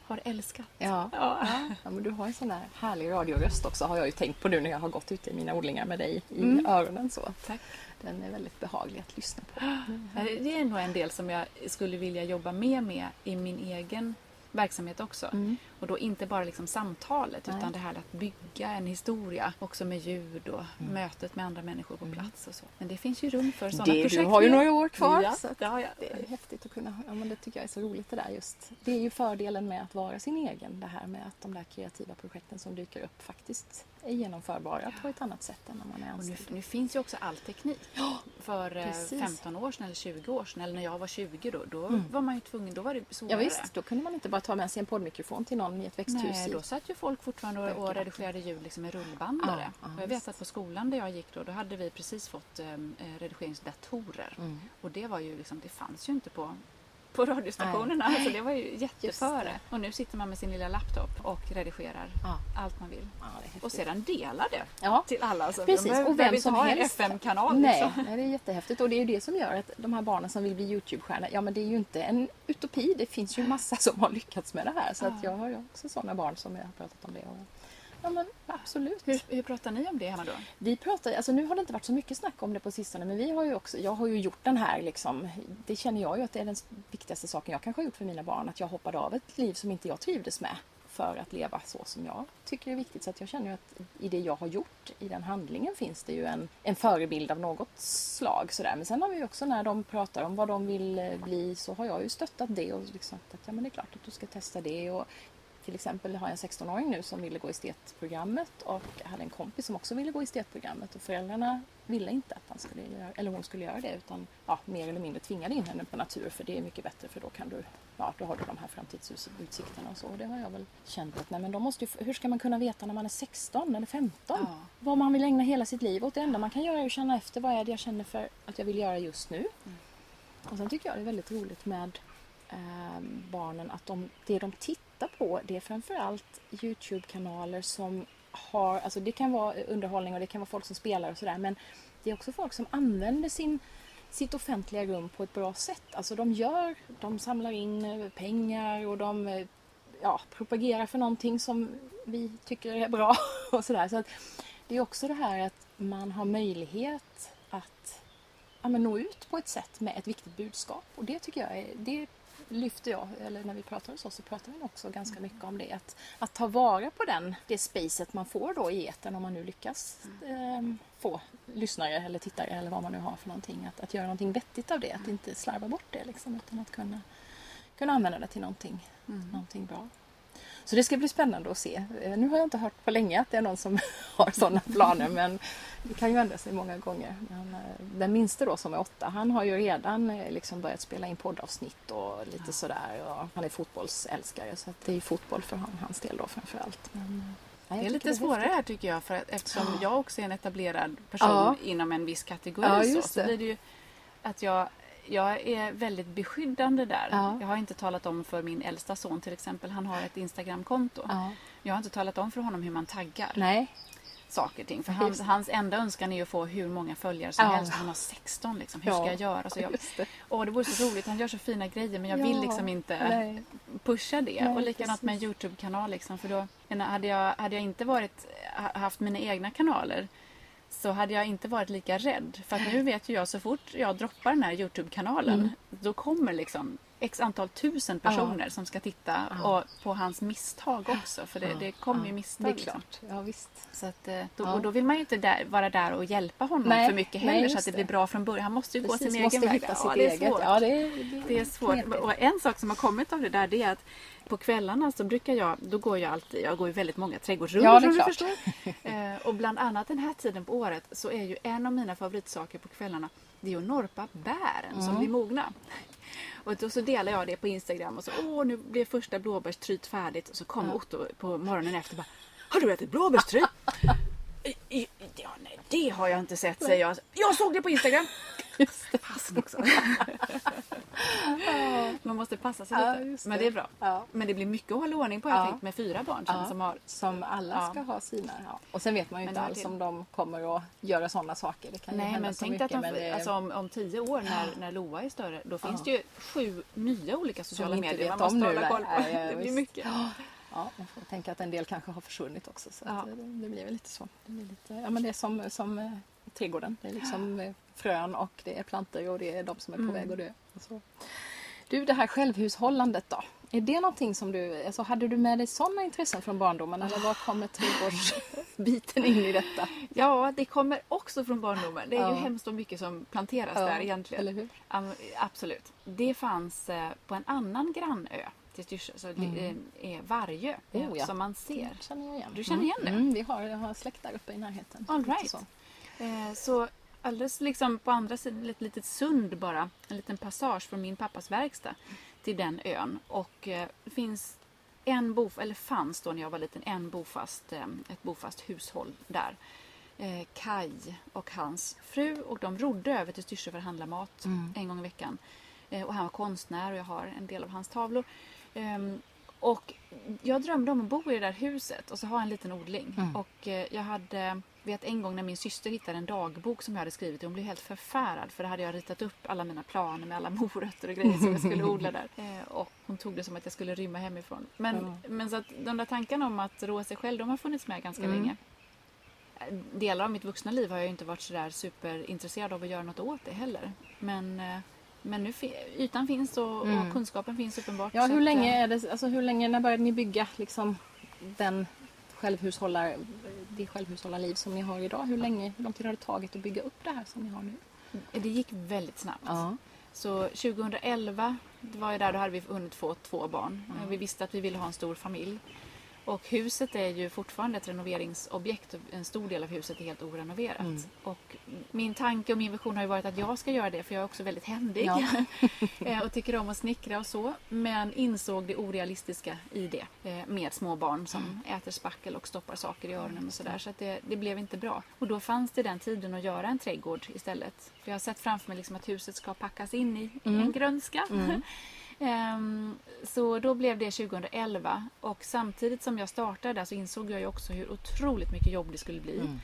S2: har älskat.
S1: Ja.
S2: Ja.
S1: Ja, men du har en sån där härlig radioröst också har jag ju tänkt på nu när jag har gått ute i mina odlingar med dig i
S2: Mm.
S1: öronen. Så.
S2: Tack.
S1: Den är väldigt behaglig att lyssna på.
S2: Ja, Det är nog en del som jag skulle vilja jobba mer med i min egen verksamhet också.
S1: Mm.
S2: Och då inte bara liksom samtalet
S1: Nej.
S2: utan det här att bygga en historia också med ljud och mötet med andra människor på plats och så. Men det finns ju rum för sådana
S1: Det,
S2: projekt.
S1: du har ju några år kvar.
S2: Ja,
S1: Så
S2: ja, ja.
S1: det är häftigt att kunna, ja men det tycker jag är så roligt det där just. Det är ju fördelen med att vara sin egen. Det här med att de där kreativa projekten som dyker upp faktiskt är genomförbara på ett annat sätt än när man är
S2: Och nu,
S1: anställd.
S2: nu finns ju också all teknik. För eh,
S1: precis.
S2: 15 år sedan eller 20 år sedan, eller när jag var 20 då, då var man ju tvungen, då var det
S1: Ja
S2: svårare.
S1: visst, då kunde man inte bara ta med sig en poddmikrofon till någon i ett växthus.
S2: Nej,
S1: i-
S2: då satt ju folk fortfarande och, och redigerade ljud liksom med rullbandare.
S1: Ja, ja,
S2: jag vet att på skolan där jag gick då, då hade vi precis fått eh, redigeringsdatorer.
S1: Mm.
S2: Och det var ju liksom, det fanns ju inte på, på radiostationerna. Så det var ju jätteföre. Och nu sitter man med sin lilla laptop och redigerar
S1: Ja.
S2: allt man vill.
S1: Ja.
S2: Och sedan delar det
S1: Ja.
S2: till alla. Så
S1: Precis,
S2: de behöver-
S1: och vem som
S2: ha en
S1: helst.
S2: FM-kanal.
S1: Nej,
S2: Liksom.
S1: nej, det är jättehäftigt och det är ju det som gör att de här barnen som vill bli Youtube-stjärnor, ja men det är ju inte en utopi. Det finns ju massa som har lyckats med det här. Så att
S2: Ja.
S1: jag har ju också sådana barn som jag har pratat om det. Ja men absolut.
S2: Hur, hur pratar ni om det hemma då?
S1: Vi pratar, alltså nu har det inte varit så mycket snack om det på sistone men vi har ju också, jag har ju gjort den här liksom, det känner jag ju att det är den viktigaste saken jag kanske har gjort för mina barn, att jag hoppade av ett liv som inte jag trivdes med för att leva så som jag tycker är viktigt. Så att jag känner att i det jag har gjort, i den handlingen finns det ju en, en förebild av något slag. Sådär. Men sen har vi också när de pratar om vad de vill bli så har jag ju stöttat det och liksom att ja, men det är klart att du ska testa det. Och till exempel har jag en 16-åring nu som ville gå estetprogrammet och jag hade en kompis som också ville gå estetprogrammet och föräldrarna ville inte att han skulle göra, eller hon skulle göra det utan ja, mer eller mindre tvingade in henne på natur för det är mycket bättre för då kan du, ja då har du de här framtidsutsikterna och så. Och det har jag väl känt att nej men de måste ju, hur ska man kunna veta när man är 16 eller 15
S2: Ja.
S1: vad man vill ägna hela sitt liv åt? Det enda man kan göra är att känna efter vad är det jag känner för att jag vill göra just nu. Och sen tycker jag det är väldigt roligt med eh, barnen att de, det de tittar på det är framförallt Youtube-kanaler som har, alltså det kan vara underhållning och det kan vara folk som spelar och sådär men det är också folk som använder sin, sitt offentliga rum på ett bra sätt. Alltså de gör, de samlar in eh, pengar och de eh, ja, propagerar för någonting som vi tycker är bra och sådär. Så att det är också det här att man har möjlighet att ja, men nå ut på ett sätt med ett viktigt budskap. Och det tycker jag är, det lyfter jag, eller när vi pratar hos oss så pratar vi också ganska mycket om det. Att, att ta vara på den, det spacet man får då i etern om man nu lyckas eh, få lyssnare eller tittare eller vad man nu har för någonting. Att, att göra någonting vettigt av det, att inte slarva bort det liksom, utan att kunna, kunna använda det till någonting, någonting bra. Så det ska bli spännande att se. Eh, Nu har jag inte hört på länge att det är någon som har sådana planer men det kan ju ändra sig många gånger. Men, eh, den minste då som är åtta, han har ju redan eh, liksom börjat spela in poddavsnitt och lite sådär. Och han är fotbollsälskare så det är fotboll för han, hans del då framförallt. Men, eh, nej, jag
S2: Det är lite svårare här tycker jag för att, eftersom jag också är en etablerad person
S1: Ja.
S2: inom en viss kategori
S1: Ja,
S2: så, så
S1: det.
S2: blir det ju att jag, jag är väldigt beskyddande där.
S1: Ja.
S2: Jag har inte talat om för min äldsta son till exempel, han har ett Instagramkonto.
S1: Ja.
S2: Jag har inte talat om för honom hur man taggar
S1: Nej,
S2: saker och ting. För
S1: Just
S2: hans, enda önskan är ju att få hur många följare som
S1: Ja.
S2: helst. Han har 16 liksom. Hur ska
S1: Ja,
S2: jag göra? Så jag,
S1: det.
S2: åh, det vore så roligt. Han gör så fina grejer men jag
S1: Ja,
S2: vill liksom inte
S1: nej.
S2: pusha det.
S1: Nej,
S2: och likadant med en
S1: precis.
S2: Youtube-kanal. Liksom, för då, hade, jag, hade jag inte varit, ha- haft mina egna kanaler så hade jag inte varit lika rädd. För att nu vet ju jag så fort jag droppar den här Youtube-kanalen
S1: Mm.
S2: då kommer liksom x antal tusen personer som ska titta
S1: Ja.
S2: och på hans misstag också. För det,
S1: Ja,
S2: det kommer
S1: ja,
S2: ju misstag.
S1: Det är
S2: liksom.
S1: klart. Ja, visst.
S2: Så att, eh, då,
S1: Ja.
S2: och då vill man ju inte där, vara där och hjälpa honom
S1: Nej,
S2: för mycket
S1: nej,
S2: heller så
S1: just
S2: att det blir bra från början. Han måste ju gå
S1: Precis,
S2: sin
S1: måste
S2: egen väg.
S1: hitta
S2: Ja,
S1: sitt
S2: det är
S1: eget.
S2: svårt.
S1: Ja, det, är,
S2: Det är svårt. Och en sak som har kommit av det där det är att på kvällarna så brukar jag, då går jag alltid, jag går ju väldigt många trädgårdsrundor
S1: Ja,
S2: som du förstår. Eh, och bland annat den här tiden på året så är ju en av mina favoritsaker på kvällarna det är att norpa bären
S1: Mm.
S2: som blir mogna. Och då så delar jag det på Instagram och så åh nu blev första blåbärstryt färdigt och så kommer Otto på morgonen efter och bara Har du ätit blåbärstryt? Ja, nej, det har jag inte sett säger jag. Jag såg det på Instagram! Just det. Också. Man måste passa sig
S1: Ja,
S2: lite.
S1: just
S2: Men
S1: det.
S2: det är bra.
S1: Ja.
S2: Men det blir mycket att hålla ordning på. Jag
S1: Ja.
S2: tänkt med fyra barn sen, som har
S1: Som alla ska ha sina. Och sen vet man ju
S2: Men
S1: inte
S2: det
S1: alls om de kommer att göra sådana saker. Det kan ju
S2: Nej,
S1: hända
S2: men
S1: så
S2: tänk dig att
S1: mycket.
S2: de,
S1: men det-
S2: alltså, om, om tio år när, när Loa är större, då finns det ju sju nya olika sociala medier man måste hålla koll på. Det blir mycket.
S1: Ja, man får tänka att en del kanske har försvunnit också. Så
S2: Ja.
S1: det, det blir väl lite så. Det, blir lite, ja, men det är som, som eh, trädgården. Det är liksom eh, frön och det är plantor och det är de som är på
S2: Mm.
S1: väg att dö. Så. Du, det här självhushållandet då? Är det någonting som du, alltså hade du med dig sådana intressen från barndomen eller var kommer trädgårdsbiten in i detta?
S2: Ja, det kommer också från barndomen. Det är
S1: Ja.
S2: ju hemskt vad mycket som planteras där egentligen.
S1: Eller hur?
S2: Absolut. Det fanns eh, på en annan grannö till Styrsö, så det är Vargö,
S1: Mm. Oh, ja.
S2: som man ser.
S1: Det känner jag igen.
S2: Du känner igen det?
S1: Mm, vi har, har släkt där uppe i närheten.
S2: All right.
S1: så.
S2: Eh, Så alldeles liksom på andra sidan, ett litet sund bara, en liten passage från min pappas verkstad till den ön. Och eh, finns en bof, eller fanns då när jag var liten, en bofast, eh, ett bofast hushåll där. Eh, Kai och hans fru och de rodde över till Styrsö för att handla mat
S1: Mm.
S2: en gång i veckan. Eh, och han var konstnär och jag har en del av hans tavlor. Ehm, och jag drömde om att bo i det där huset och så ha en liten odling.
S1: Mm.
S2: Och eh, jag hade, vet en gång när min syster hittade en dagbok som jag hade skrivit hon blev helt förfärad för då hade jag ritat upp alla mina planer med alla morötter och grejer som jag skulle odla där. Eh, och hon tog det som att jag skulle rymma hemifrån. Men,
S1: Ja.
S2: men så att de där tankarna om att rå sig själv, de har funnits med ganska
S1: Mm.
S2: länge. Eh, Delar av mitt vuxna liv har jag inte varit sådär superintresserad av att göra något åt det heller. Men, eh, men nu ytan finns och,
S1: Mm.
S2: och kunskapen finns uppenbart.
S1: Ja, hur länge
S2: eh,
S1: är det, alltså hur länge, när började ni bygga liksom den självhushållar, det självhushållarliv som ni har idag? Hur länge, hur lång tid har det tagit att bygga upp det här som ni har nu?
S2: Det gick väldigt snabbt.
S1: Ja.
S2: Så 2011, det var ju där då hade vi hunnit få två barn.
S1: Mm.
S2: Vi visste att vi ville ha en stor familj. Och huset är ju fortfarande ett renoveringsobjekt. En stor del av huset är helt orenoverat.
S1: Mm.
S2: Och min tanke och min vision har ju varit att jag ska göra det för jag är också väldigt händig.
S1: Ja.
S2: Eh, och tycker om att snickra och så. Men insåg det orealistiska i det. eh, Med små barn som
S1: Mm.
S2: äter spackel och stoppar saker i öronen och sådär. Så att det, det blev inte bra. Och då fanns det den tiden att göra en trädgård istället. För jag har sett framför mig liksom att huset ska packas in i
S1: Mm.
S2: en grönska.
S1: Mm.
S2: Ehm, så då blev det 2011 och samtidigt som jag startade så insåg jag ju också hur otroligt mycket jobb det skulle bli.
S1: Mm.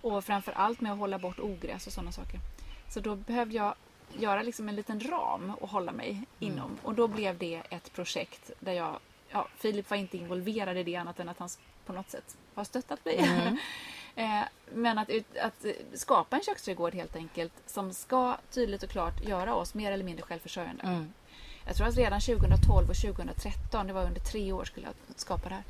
S2: Och framför allt med att hålla bort ogräs och sådana saker. Så då behövde jag göra liksom en liten ram att hålla mig inom. Och då blev det ett projekt där jag, ja, Filip var inte involverad i det annat än att han på något sätt har stöttat mig.
S1: Mm.
S2: Eh, Men att, att skapa en köksträdgård helt enkelt som ska tydligt och klart göra oss mer eller mindre självförsörjande.
S1: Mm.
S2: Jag tror att redan 2012 och 2013, det var under tre år skulle jag skapa det här.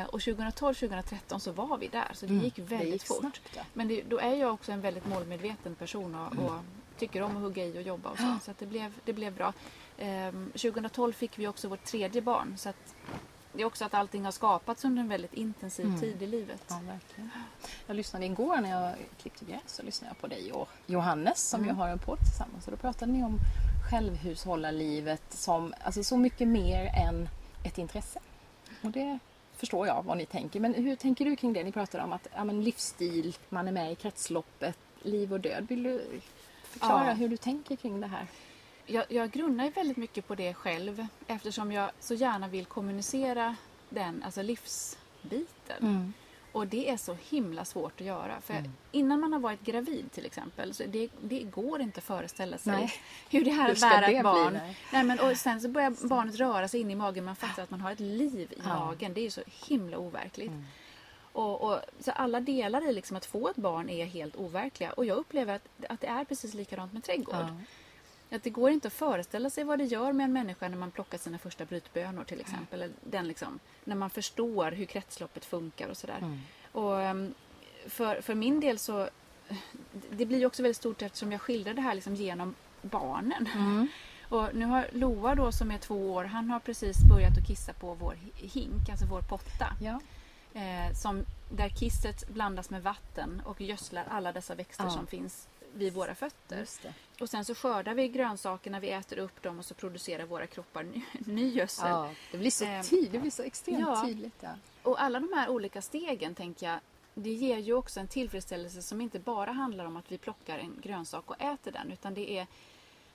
S2: Eh, Och 2012-2013 så var vi där, så det
S1: Mm.
S2: gick väldigt
S1: det gick
S2: fort.
S1: Snabbt, ja.
S2: Men det, då är jag också en väldigt målmedveten person och,
S1: Mm.
S2: och tycker om att hugga i och jobba och så. Så det, blev, det blev bra. Ehm, 2012 fick vi också vårt tredje barn. Så det är också att allting har skapats under en väldigt intensiv
S1: Mm.
S2: tid i livet.
S1: Ja, verkligen. Jag lyssnade igår när jag klippte gräs så lyssnade jag på dig och Johannes som
S2: Mm.
S1: ju har en podd tillsammans. Och då pratade ni om självhushållarlivet som alltså, så mycket mer än ett intresse. Och det förstår jag vad ni tänker. Men hur tänker du kring det? Ni pratade om att ja, men livsstil, man är med i kretsloppet, liv och död. Vill du förklara
S2: Ja.
S1: hur du tänker kring det här?
S2: Jag, jag grunnar väldigt mycket på det själv eftersom jag så gärna vill kommunicera den, alltså livsbiten. Och det är så himla svårt att göra. För
S1: Mm.
S2: innan man har varit gravid till exempel, så det, det går inte att föreställa sig
S1: Nej.
S2: hur det är
S1: Hur
S2: att bära ett
S1: bli?
S2: barn.
S1: Nej.
S2: Nej, men, och sen så börjar barnet röra sig in i magen, man fattar att man har ett liv i
S1: Ja.
S2: magen. Det är ju så himla overkligt.
S1: Mm.
S2: Och, och, så alla delar i liksom att få ett barn är helt overkliga. Och jag upplever att, att det är precis likadant med trädgård.
S1: Ja.
S2: Att det går inte att föreställa sig vad det gör med en människa när man plockar sina första brytbönor till exempel. Eller Den liksom, när man förstår hur kretsloppet funkar och sådär.
S1: Mm.
S2: Och ehm, för, för min del så det blir också väldigt stort eftersom jag skildrar det här liksom genom barnen.
S1: Mm.
S2: Och nu har Loa då som är två år, han har precis börjat att kissa på vår hink, alltså vår potta.
S1: Ja.
S2: Eh, som, där kisset blandas med vatten och gödslar alla dessa växter
S1: Ja.
S2: som finns vid våra fötter. Och sen så skördar vi grönsakerna, vi äter upp dem och så producerar våra kroppar ny, ny gödsel.
S1: Ja, det blir så
S2: Ehm,
S1: tydligt, det blir så extremt
S2: ja.
S1: tydligt. Ja.
S2: Och alla de här olika stegen tänker jag, det ger ju också en tillfredsställelse som inte bara handlar om att vi plockar en grönsak och äter den utan det är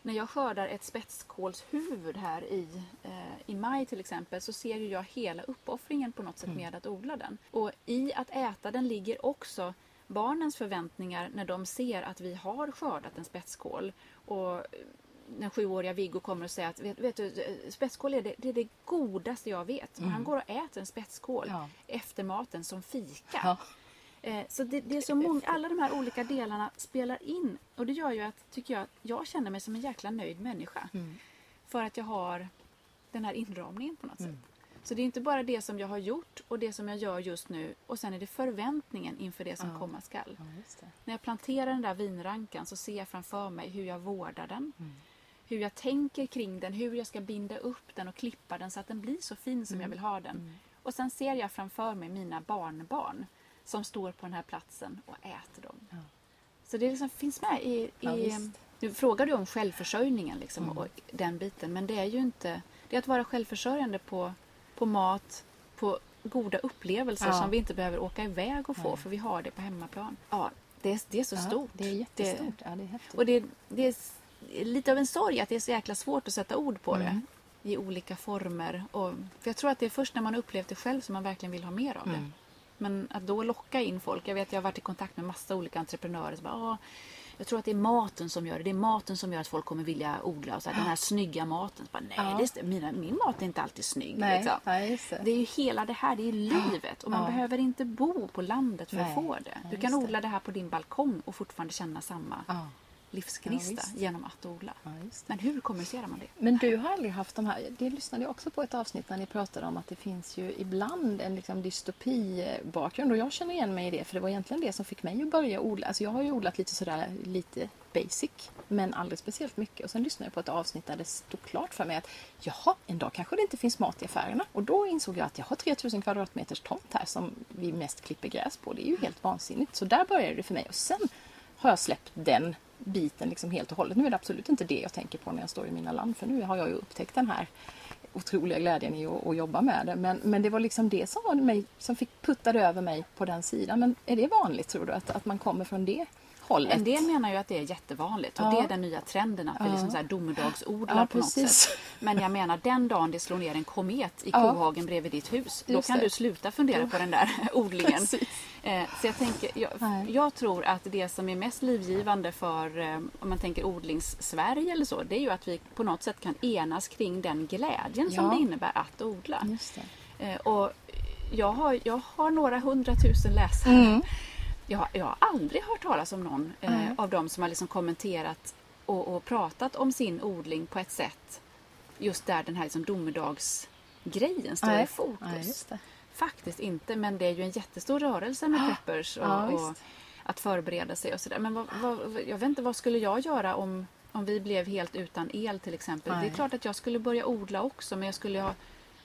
S2: när jag skördar ett spetskålshuvud här i, eh, i maj till exempel så ser ju jag hela uppoffringen på något sätt
S1: Mm.
S2: med att odla den. Och i att äta den ligger också barnens förväntningar när de ser att vi har skördat en spetskål. Och när sjuåriga Viggo kommer och säger att vet, vet du, spetskål är det, det är det godaste jag vet. Och Han går och äter en spetskål
S1: Mm. Ja.
S2: efter maten som fika.
S1: Ja.
S2: Eh, Så det, det är så många, alla de här olika delarna spelar in och det gör ju att, tycker jag, jag känner mig som en jäkla nöjd människa.
S1: Mm.
S2: För att jag har den här inramningen på något sätt. Så det är inte bara det som jag har gjort och det som jag gör just nu och sen är det förväntningen inför det som
S1: Ja.
S2: komma skall.
S1: Ja.
S2: När jag planterar den där vinrankan så ser jag framför mig hur jag vårdar den.
S1: Mm.
S2: Hur jag tänker kring den, hur jag ska binda upp den och klippa den så att den blir så fin som jag vill ha den. Och sen ser jag framför mig mina barnbarn som står på den här platsen och äter dem.
S1: Ja.
S2: Så det liksom finns med i... I nu frågar du om självförsörjningen liksom,
S1: Mm.
S2: och den biten men det är ju inte... Det är att vara självförsörjande på, på mat, på goda upplevelser
S1: Ja.
S2: som vi inte behöver åka iväg och få
S1: Nej.
S2: för vi har det på hemmaplan. Ja, det är, det är så
S1: Ja,
S2: stort.
S1: Det är jättestort. Ja, det är häftigt.
S2: Och det, det är lite av en sorg att det är så jäkla svårt att sätta ord på
S1: Mm.
S2: det i olika former. Och, för jag tror att det är först när man upplevt det själv som man verkligen vill ha mer av det.
S1: Mm.
S2: Men att då locka in folk. Jag vet jag har varit i kontakt med massa olika entreprenörer som bara, "Ah, jag tror att det är maten som gör det. Det är maten som gör att folk kommer vilja odla. Och så här, Den här snygga maten. Bara, Nej,
S1: Ja.
S2: det, mina, min mat är inte alltid snygg.
S1: Nej,
S2: Liksom.
S1: nej, det.
S2: Det är ju hela det här, det är livet. Och man
S1: Ja.
S2: behöver inte bo på landet för
S1: Nej.
S2: att få det. Du kan
S1: det.
S2: odla det här på din balkong och fortfarande känna samma
S1: Ja,
S2: livsgnista
S1: Ja,
S2: genom att odla.
S1: ja.
S2: Men hur kommunicerar man det?
S1: Men du har aldrig haft de här, det lyssnade jag också på ett avsnitt när ni pratade om att det finns ju ibland en liksom dystopibakgrund och jag känner igen mig i det för det var egentligen det som fick mig att börja odla. Alltså jag har ju odlat lite sådär lite basic men aldrig speciellt mycket och sen lyssnade jag på ett avsnitt där det stod klart för mig att jaha, en dag kanske det inte finns mat i affärerna och då insåg jag att jag har 3000 kvadratmeters tomt här som vi mest klipper gräs på. Det är ju helt vansinnigt. Så där började det för mig och sen har jag släppt den biten liksom helt och hållet. Nu är det absolut inte det jag tänker på när jag står i mina land för nu har jag ju upptäckt den här otroliga glädjen i att, att jobba med det. Men, men det var liksom det som, var mig, som fick puttade över mig på den sidan. Men är det vanligt tror du att, att man kommer från det hållet?
S2: En del menar ju att det är jättevanligt och
S1: Ja.
S2: det är den nya trenden att vi
S1: Ja.
S2: liksom så här domedagsodlar
S1: Ja,
S2: på något sätt. Men jag menar den dagen det slår ner en komet i
S1: Ja.
S2: kohagen bredvid ditt hus, då
S1: Just
S2: kan
S1: det.
S2: du sluta fundera på den där odlingen.
S1: Precis.
S2: Eh, Så jag, tänker, jag, jag tror att det som är mest livgivande för, eh, om man tänker odlings-Sverige eller så, det är ju att vi på något sätt kan enas kring den glädjen som
S1: Ja.
S2: det innebär att odla. Eh, Och jag har, jag har några hundratusen läsare.
S1: Mm.
S2: Jag, har- jag har aldrig hört talas om någon
S1: Nej.
S2: av dem som har liksom kommenterat och, och pratat om sin odling på ett sätt just där den här liksom domedagsgrejen står i
S1: Nej.
S2: fokus.
S1: Nej, just det.
S2: Faktiskt inte, men det är ju en jättestor rörelse med peppers och,
S1: Ja,
S2: och att förbereda sig och sådär. Men vad, vad, jag vet inte, vad skulle jag göra om, om vi blev helt utan el till exempel? Det
S1: Nej.
S2: är klart att jag skulle börja odla också, men jag skulle ha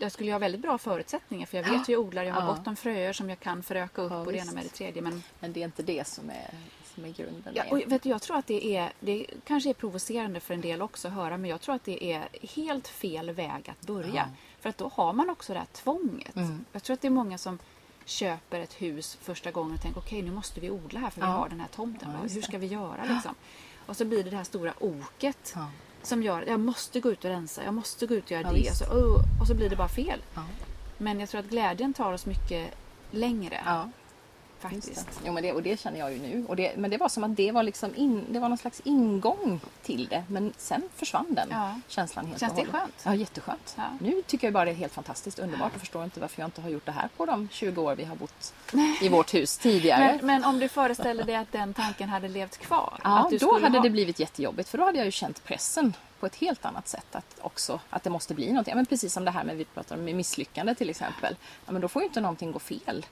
S2: jag skulle ha väldigt bra förutsättningar för jag vet hur jag odlar. Jag har
S1: Ja.
S2: gott om fröer som jag kan föröka upp
S1: Ja,
S2: och det ena med det tredje. Men
S1: Men det är inte det som är, som är grunden.
S2: Ja, och vet du, jag tror att det är, det kanske är provocerande för en del också att höra, men jag tror att det är helt fel väg att börja.
S1: Ja.
S2: För att då har man också det här tvånget.
S1: Mm.
S2: Jag tror att det är många som köper ett hus första gången och tänker okej nu måste vi odla här för vi
S1: Ja.
S2: har den här tomten.
S1: Ja,
S2: Hur ska vi göra liksom? Och så blir det det här stora oket
S1: Ja.
S2: som gör att jag måste gå ut och rensa, jag måste gå ut och göra det. Och så, oh, och så blir det bara fel. Men jag tror att glädjen tar oss mycket längre faktiskt.
S1: Jo, men, det, och det känner jag ju nu. Och det, men det var som att det var, liksom in, det var någon slags ingång till det. Men sen försvann den
S2: Ja.
S1: känslan helt
S2: Känns
S1: och
S2: det skönt?
S1: Ja, jätteskönt.
S2: Ja.
S1: Nu tycker jag bara det är helt fantastiskt underbart. Jag förstår inte varför jag inte har gjort det här på de 20 år vi har bott i vårt hus tidigare.
S2: Men, men om du föreställer dig att den tanken hade levt kvar?
S1: Ja, då hade
S2: ha-
S1: det blivit jättejobbigt för då hade jag ju känt pressen på ett helt annat sätt att också att det måste bli någonting. Ja, men precis som det här med vi pratar om misslyckande till exempel. Ja, men då får ju inte någonting gå fel.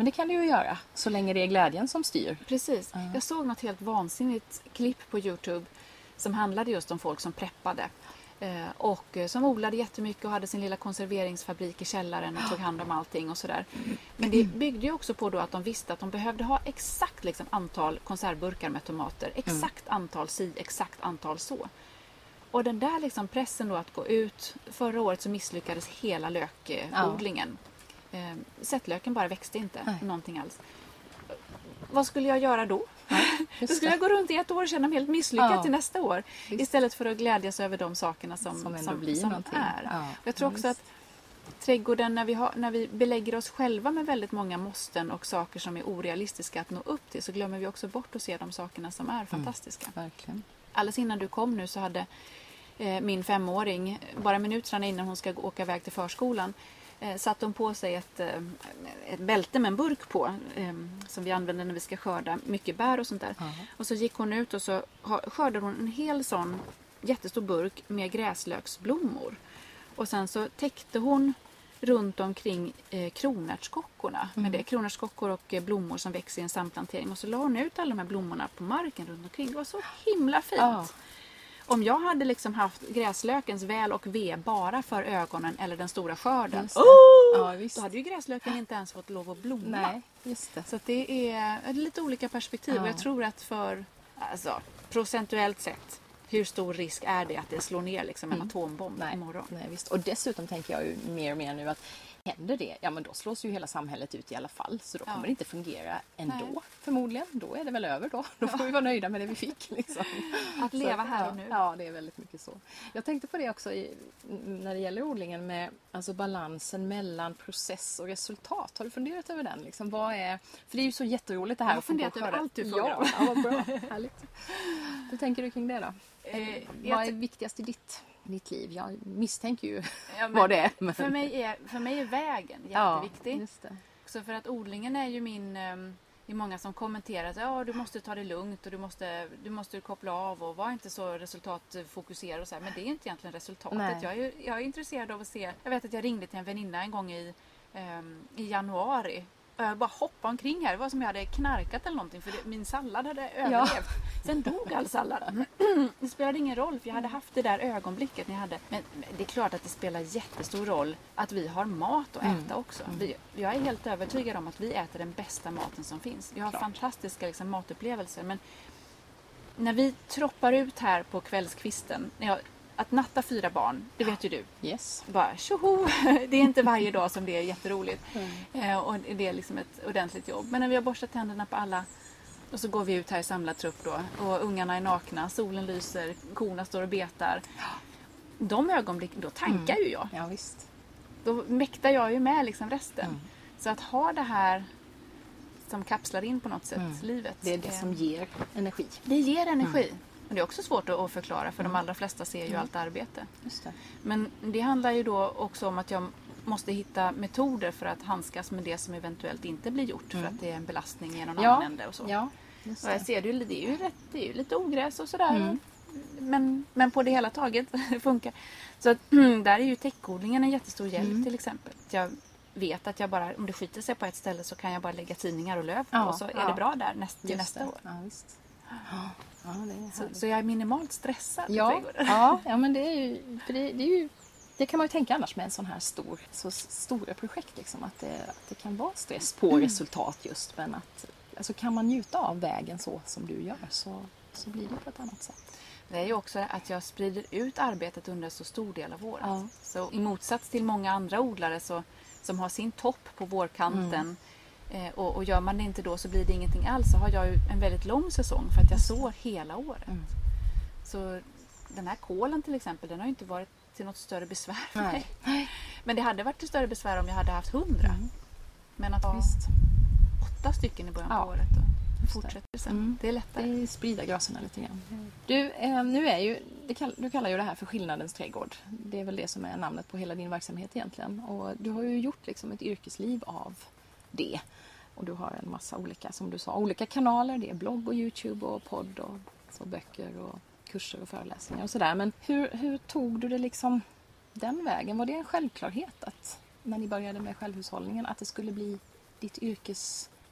S1: Men det kan det ju göra så länge det är glädjen som styr.
S2: Precis. Jag såg något helt vansinnigt klipp på Youtube som handlade just om folk som preppade. Eh, och eh, som odlade jättemycket och hade sin lilla konserveringsfabrik i källaren och tog hand om allting och sådär. Men det byggde ju också på då att de visste att de behövde ha exakt liksom, antal konservburkar med tomater. Exakt antal si, exakt antal så. Och den där liksom pressen då att gå ut. Förra året så misslyckades hela lökodlingen. Eh, sättlöken bara växte inte
S1: Nej.
S2: någonting alls. vad skulle jag göra då? Då skulle jag gå runt i ett år och känna mig helt misslyckad
S1: Ja.
S2: till nästa år.
S1: Visst.
S2: Istället för att glädjas över de sakerna som,
S1: Som
S2: som,
S1: blir
S2: som är.
S1: Ja.
S2: Jag tror också att trädgården, när vi, har, när vi belägger oss själva med väldigt många måsten och saker som är orealistiska att nå upp till så glömmer vi också bort att se de sakerna som
S1: Mm.
S2: är fantastiska.
S1: Verkligen.
S2: Alldeles innan du kom nu så hade eh, min femåring, bara minuterna innan hon ska åka iväg till förskolan, eh, satte hon på sig ett, eh, ett bälte med en burk på eh, som vi använder när vi ska skörda mycket bär och sånt där.
S1: Ja.
S2: Och så gick hon ut och så skördade hon en hel sån jättestor burk med gräslöksblommor. Och sen så täckte hon runt omkring eh, kronärtskockorna med det. Kronärtskockor och eh, blommor som växer i en samplantering. Och så la hon ut alla de här blommorna på marken runt omkring. Det var så himla fint.
S1: Ja.
S2: Om jag hade liksom haft gräslökens väl och ve bara för ögonen eller den stora skörden. Oh!
S1: Ja.
S2: Då hade ju gräslöken inte ens fått lov att blomma.
S1: Nej, just det.
S2: Så det är är lite olika perspektiv.
S1: Ja.
S2: Och jag tror att för alltså, procentuellt sett, hur stor risk är det att det slår ner liksom en atombomb
S1: Nej,
S2: imorgon?
S1: nej visst. Och dessutom tänker jag ju mer och mer nu att händer det, ja men då slås ju hela samhället ut i alla fall. Så då
S2: Ja.
S1: kommer det inte fungera ändå
S2: Nej.
S1: förmodligen. Då är det väl över då. Då får vi vara nöjda med det vi fick. Liksom.
S2: Att leva
S1: Så,
S2: här
S1: ja,
S2: och nu.
S1: Ja, det är väldigt mycket så. Jag tänkte på det också i, när det gäller odlingen med alltså balansen mellan process och resultat. Har du funderat över den? Liksom, vad är, för det är ju så jätteroligt det här.
S2: Jag har funderat över allt du frågar
S1: ja,
S2: om.
S1: ja, vad bra. Härligt. Hur tänker du kring det då?
S2: Eh,
S1: vad är viktigast i ditt, ditt liv? Jag misstänker ju
S2: Ja,
S1: vad det är. Men...
S2: För mig, är, för mig är vägen
S1: ja,
S2: jätteviktig.
S1: det.
S2: Så för att odlingen är ju min... ehm, Det är många som kommenterar att ja, du måste ta det lugnt och du måste, du måste koppla av och vara inte så resultatfokuserad och så här. Men det är inte egentligen resultatet.
S1: Nej.
S2: Jag är, jag är intresserad av att se. Jag vet att jag ringde till en väninna en gång i, ehm, i januari. Jag bara hoppade omkring här. Det var som jag hade knarkat eller någonting för det, min sallad hade överlevt. Sen dog all sallad. Det spelade ingen roll för jag hade haft det där ögonblicket ni hade. Men det är klart att det spelar jättestor roll att vi har mat att äta också. Vi, jag är helt övertygad om att vi äter den bästa maten som finns. Vi har
S1: Klart.
S2: fantastiska liksom, matupplevelser. Men när vi troppar ut här på kvällskvisten. när Jag, att natta fyra barn, det vet ju du.
S1: Yes.
S2: Bara tjoho! Det är inte varje dag som det är jätteroligt. Eh, och det är liksom ett ordentligt jobb. Men när vi har borstat tänderna på alla och så går vi ut här i samlad trupp då och ungarna är nakna, solen lyser, korna står och betar. De ögonblick, då tankar ju jag.
S1: Ja, visst.
S2: Då mäktar jag ju med liksom resten.
S1: Mm.
S2: Så att ha det här som kapslar in på något sätt
S1: Mm.
S2: livet.
S1: Det är det
S2: eh,
S1: som ger energi.
S2: det ger energi. Men det är också svårt att- förklara för de allra flesta ser ju
S1: Mm.
S2: allt arbete.
S1: Just det.
S2: Men det handlar ju då också om att jag måste hitta metoder för att handskas med det som eventuellt inte blir gjort för att det är en belastning i någon annan
S1: Ja,
S2: ände och så.
S1: ja
S2: Och jag ser det, ju- det, är ju rätt, det är ju lite ogräs och sådär.
S1: Mm.
S2: Men, men på det hela taget funkar. Så att, där är ju täckodlingen en jättestor hjälp
S1: Mm.
S2: till exempel. Jag vet att jag bara, om det skiter sig på ett ställe så kan jag bara lägga tidningar och löv
S1: Ja,
S2: och så är
S1: ja.
S2: det bra där näst, till nästa
S1: det.
S2: år.
S1: Ja. Ja,
S2: Så, så jag är minimalt stressad
S1: Ja, ja, ja, men det är ju... För det, det är ju det kan man ju tänka annars med en sån här stor, så stora projekt. Liksom, att, det, att det kan vara stress på
S2: Mm.
S1: resultat just. Men att alltså, kan man njuta av vägen så som du gör så, så blir det på ett annat sätt.
S2: Det är ju också att jag sprider ut arbetet under så stor del av året.
S1: Ja.
S2: Så i motsats till många andra odlare så, som har sin topp på vårkanten
S1: Mm.
S2: eh, och, och gör man det inte då så blir det ingenting alls. Så har jag ju en väldigt lång säsong för att jag sår hela året.
S1: Mm.
S2: Så den här kålen till exempel, den har ju inte varit till något större besvär för mig. Men det hade varit till större besvär om jag hade haft hundra.
S1: Mm.
S2: Men att ha
S1: Visst.
S2: Åtta stycken i början
S1: Ja.
S2: på året och fortsätter sen.
S1: Mm.
S2: Det är lättare.
S1: Det är sprida graserna lite grann. Du, eh, nu är ju, kall, du kallar ju det här för skillnadens trädgård. Det är väl det som är namnet på hela din verksamhet egentligen. Och du har ju gjort liksom ett yrkesliv av det. Och du har en massa olika, som du sa, olika kanaler. Det är blogg och Youtube och podd och så böcker och kurser och föreläsningar och sådär. Men hur, hur tog du det liksom den vägen? Var det en självklarhet att när ni började med självhushållningen att det skulle bli ditt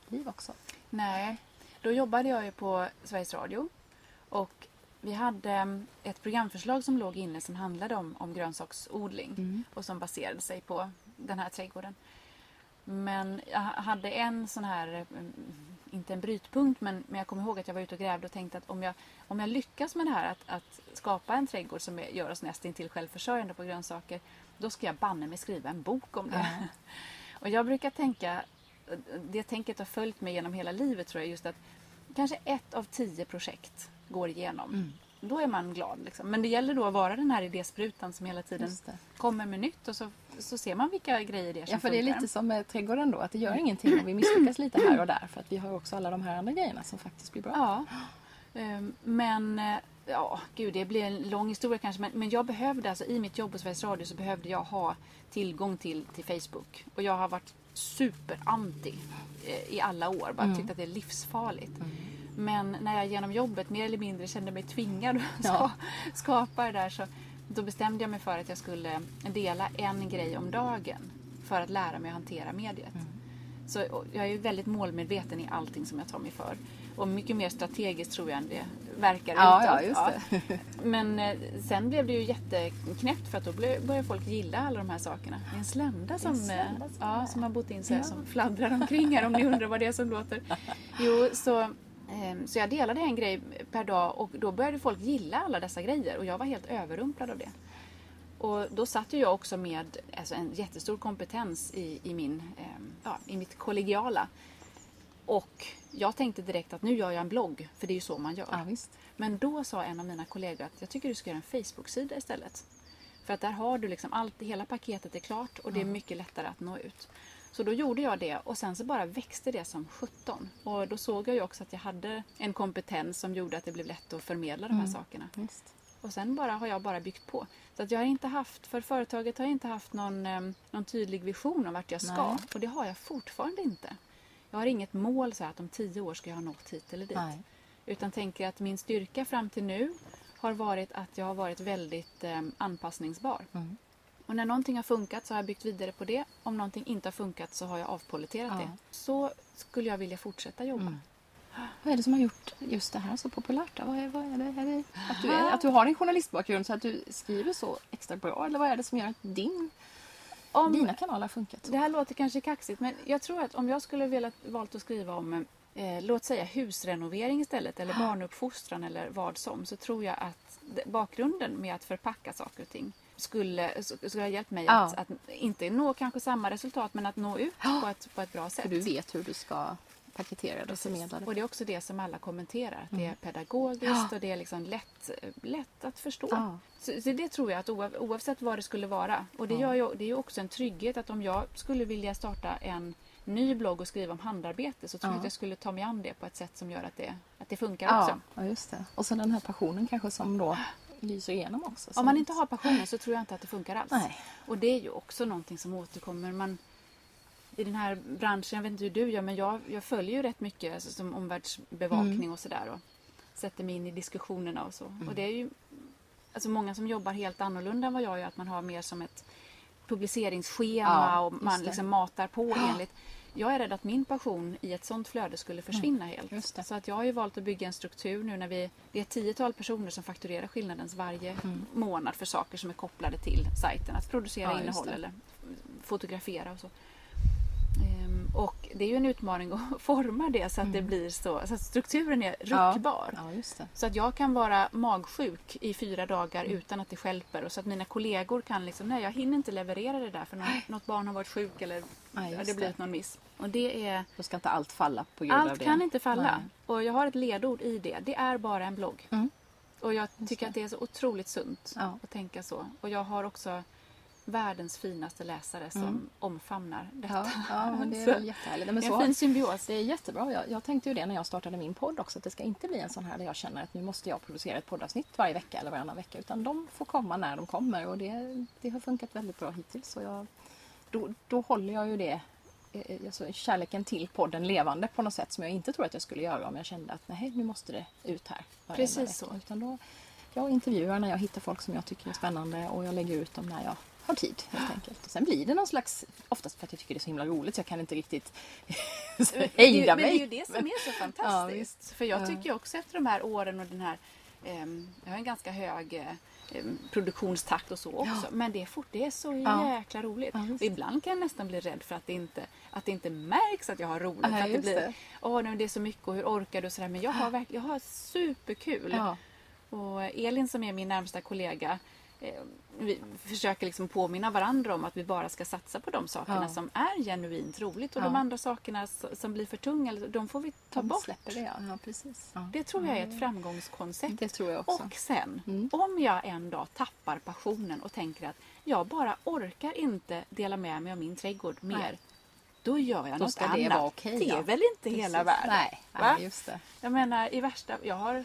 S1: yrkesliv också?
S2: Nej, då jobbade jag ju på Sveriges Radio och vi hade mm, ett programförslag som låg inne som handlade om, om grönsaksodling
S1: Mm.
S2: och som baserade sig på den här trädgården. Men jag hade en sån här, mm, inte en brytpunkt, men, men jag kommer ihåg att jag var ute och grävde och tänkte att om jag, om jag lyckas med det här att, att skapa en trädgård som gör oss nästintill självförsörjande på grönsaker, då ska jag banne mig skriva en bok om det.
S1: Ja.
S2: Och jag brukar tänka det tänket har följt mig genom hela livet tror jag. Just att kanske ett av tio projekt går igenom.
S1: Mm.
S2: Då är man glad. Liksom. Men det gäller då att vara den här idésprutan som hela tiden kommer med nytt och så, så ser man vilka grejer det är som
S1: Ja, för det är
S2: funkar.
S1: lite som med trädgården då, att det gör ingenting om vi misslyckas lite här och där för att vi har också alla de här andra grejerna som faktiskt blir bra.
S2: Ja. Ehm, Men, eh, ja, gud det blir en lång historia kanske. Men, men jag behövde, alltså i mitt jobb på Sveriges Radio så behövde jag ha tillgång till, till Facebook. Och jag har varit superanti eh, i alla år. Bara tyckt att det är livsfarligt. Men när jag genom jobbet mer eller mindre kände mig tvingad att
S1: Ja.
S2: ska, skapa det där så då bestämde jag mig för att jag skulle dela en grej om dagen för att lära mig att hantera mediet. Så och jag är ju väldigt målmedveten i allting som jag tar mig för. Och mycket mer strategiskt tror jag än det verkar
S1: Ja,
S2: utåt.
S1: ja, just det.
S2: Men eh, sen blev det ju jätteknäppt för att då började folk gilla alla de här sakerna. Det är en slända som,
S1: slända
S2: eh,
S1: som
S2: ja, som har bott in sig
S1: Ja.
S2: som fladdrar omkring här om ni undrar vad det är som låter. Jo, så, eh, så jag delade en grej per dag och då började folk gilla alla dessa grejer och jag var helt överrumplad av det. Och då satt ju jag också med alltså, en jättestor kompetens i, i, min, eh, ja, i mitt kollegiala. Och jag tänkte direkt att nu gör jag en blogg, för det är ju så man gör.
S1: Ja.
S2: Men då sa en av mina kollegor att jag tycker du ska göra en Facebook-sida istället. För att där har du liksom allt, hela paketet är klart och det är mycket lättare att nå ut. Så då gjorde jag det och sen så bara växte det som 17. Och då såg jag ju också att jag hade en kompetens som gjorde att det blev lätt att förmedla de här sakerna.
S1: Visst.
S2: Och sen bara har jag bara byggt på. Så att jag har inte haft, för företaget har jag inte haft någon, eh, någon tydlig vision om vart jag ska.
S1: Nej.
S2: Och det har jag fortfarande inte. Jag har inget mål så att om tio år ska jag ha nått hit eller dit.
S1: Nej.
S2: Utan tänker att min styrka fram till nu har varit att jag har varit väldigt eh, anpassningsbar.
S1: Mm.
S2: Och när någonting har funkat så har jag byggt vidare på det. Om någonting inte har funkat så har jag avpoliterat
S1: Ja.
S2: det. Så skulle jag vilja fortsätta jobba.
S1: Mm. Vad är det som har gjort just det här så populärt? Då? Vad är, vad är det? Är det att, du är, att du har en journalistbakgrund så att du skriver så extra bra? Eller vad är det som gör att din,
S2: Om,
S1: dina kanaler har funkat?
S2: Det här låter kanske kaxigt men jag tror att om jag skulle velat valt att skriva om eh, låt säga husrenovering istället eller barnuppfostran eller vad som så tror jag att bakgrunden med att förpacka saker och ting skulle, skulle ha hjälpt mig
S1: Ja.
S2: att, att inte nå kanske samma resultat men att nå ut
S1: Ja.
S2: på, ett, på ett bra sätt.
S1: För du vet hur du ska paketera det och
S2: Precis.
S1: förmedla det.
S2: Och det är också det som alla kommenterar. Att det är pedagogiskt
S1: Mm.
S2: Och det är liksom lätt, lätt att förstå.
S1: Ja.
S2: Så, så det tror jag att oav, oavsett vad det skulle vara. Och det,
S1: Ja.
S2: ju, det är ju också en trygghet att om jag skulle vilja starta en ny blogg och skriva om handarbete så tror jag
S1: Ja.
S2: att jag skulle ta mig an det på ett sätt som gör att det, att det funkar
S1: Ja,
S2: också.
S1: ja, just det. Och sen den här passionen kanske som då lyser igenom också.
S2: Om man inte har passionen så tror jag inte att det funkar alls.
S1: Nej.
S2: Och det är ju också någonting som återkommer. Man, I den här branschen, jag vet inte hur du gör, men jag, jag följer ju rätt mycket alltså, som omvärldsbevakning
S1: Mm.
S2: och sådär. Och sätter mig in i diskussionerna och så. Och det är ju alltså, många som jobbar helt annorlunda än vad jag gör. Att man har mer som ett publiceringsschema
S1: Ja,
S2: och man liksom matar på enligt. Jag är rädd att min passion i ett sånt flöde skulle försvinna helt.
S1: just det.
S2: Så att jag har ju valt att bygga en struktur nu när vi... Det är ett tiotal personer som fakturerar skillnadens varje
S1: Mm.
S2: månad för saker som är kopplade till sajten. Att producera
S1: Ja,
S2: innehåll eller fotografera och så. Och det är ju en utmaning att forma det så att det blir så, så att strukturen är
S1: Mm. Ja. Ja.
S2: Så att jag kan vara magsjuk i fyra dagar utan att det stjälper och så att mina kollegor kan liksom, nej jag hinner inte leverera det där för någon, något barn har varit sjuk eller ja, det blivit
S1: det.
S2: någon miss. Och det är,
S1: Då ska inte allt falla på grund av
S2: allt
S1: det.
S2: kan inte falla.
S1: Nej.
S2: Och jag har ett ledord i det, det är bara en blogg.
S1: Mm.
S2: Och jag tycker att det är så otroligt sunt att tänka så. Och jag har också världens finaste läsare som
S1: Mm.
S2: omfamnar detta.
S1: Ja, ja, det är väl jättehärligt. Men så,
S2: en fin symbios.
S1: det är jättebra. Jag, jag tänkte ju det när jag startade min podd också. Att det ska inte bli en sån här där jag känner att nu måste jag producera ett poddavsnitt varje vecka eller varannan vecka. Utan de får komma när de kommer. Och det, det har funkat väldigt bra hittills. Så jag, då, då håller jag ju det eh, alltså kärleken till podden levande på något sätt som jag inte tror att jag skulle göra om jag kände att nej, nu måste det ut här.
S2: Precis
S1: vecka.
S2: så.
S1: Utan då, jag intervjuar när jag hittar folk som jag tycker är spännande och jag lägger ut dem när jag har tid helt enkelt. Och sen blir det någon slags, oftast för att jag tycker det är så himla roligt så jag kan inte riktigt hejda
S2: det, men det är
S1: mig.
S2: ju det som är så
S1: Ja,
S2: fantastiskt.
S1: visst.
S2: För jag
S1: Ja.
S2: tycker också efter de här åren och den här ehm, Jag har en ganska hög eh, em, produktionstakt och så också.
S1: Ja.
S2: Men det är, fort, det är så
S1: Ja.
S2: jäkla roligt.
S1: Ja,
S2: och ibland kan jag nästan bli rädd för att det inte, att det inte märks att jag har roligt.
S1: Ja,
S2: för att det blir. Åh, men det är så mycket och hur orkar du? och sådär. Men jag har, verkligen, jag har superkul.
S1: Ja,
S2: Och Elin som är min närmsta kollega eh, vi försöker liksom påminna varandra om att vi bara ska satsa på de sakerna
S1: Ja.
S2: som är genuint roligt och
S1: Ja.
S2: de andra sakerna som blir för tunga, de får vi ta
S1: De
S2: bort.
S1: släpper det, ja. ja precis. Ja.
S2: Det tror jag är ett framgångskoncept.
S1: Det tror jag också.
S2: Och sen,
S1: Mm.
S2: om jag en dag tappar passionen och tänker att jag bara orkar inte dela med mig av min trädgård mer.
S1: Nej.
S2: Då gör jag
S1: Då
S2: något
S1: ska
S2: annat.
S1: det vara okej,
S2: det är väl inte hela
S1: Precis.
S2: världen?
S1: Nej,
S2: Va?
S1: nej, just det.
S2: Jag menar i värsta... Jag, har,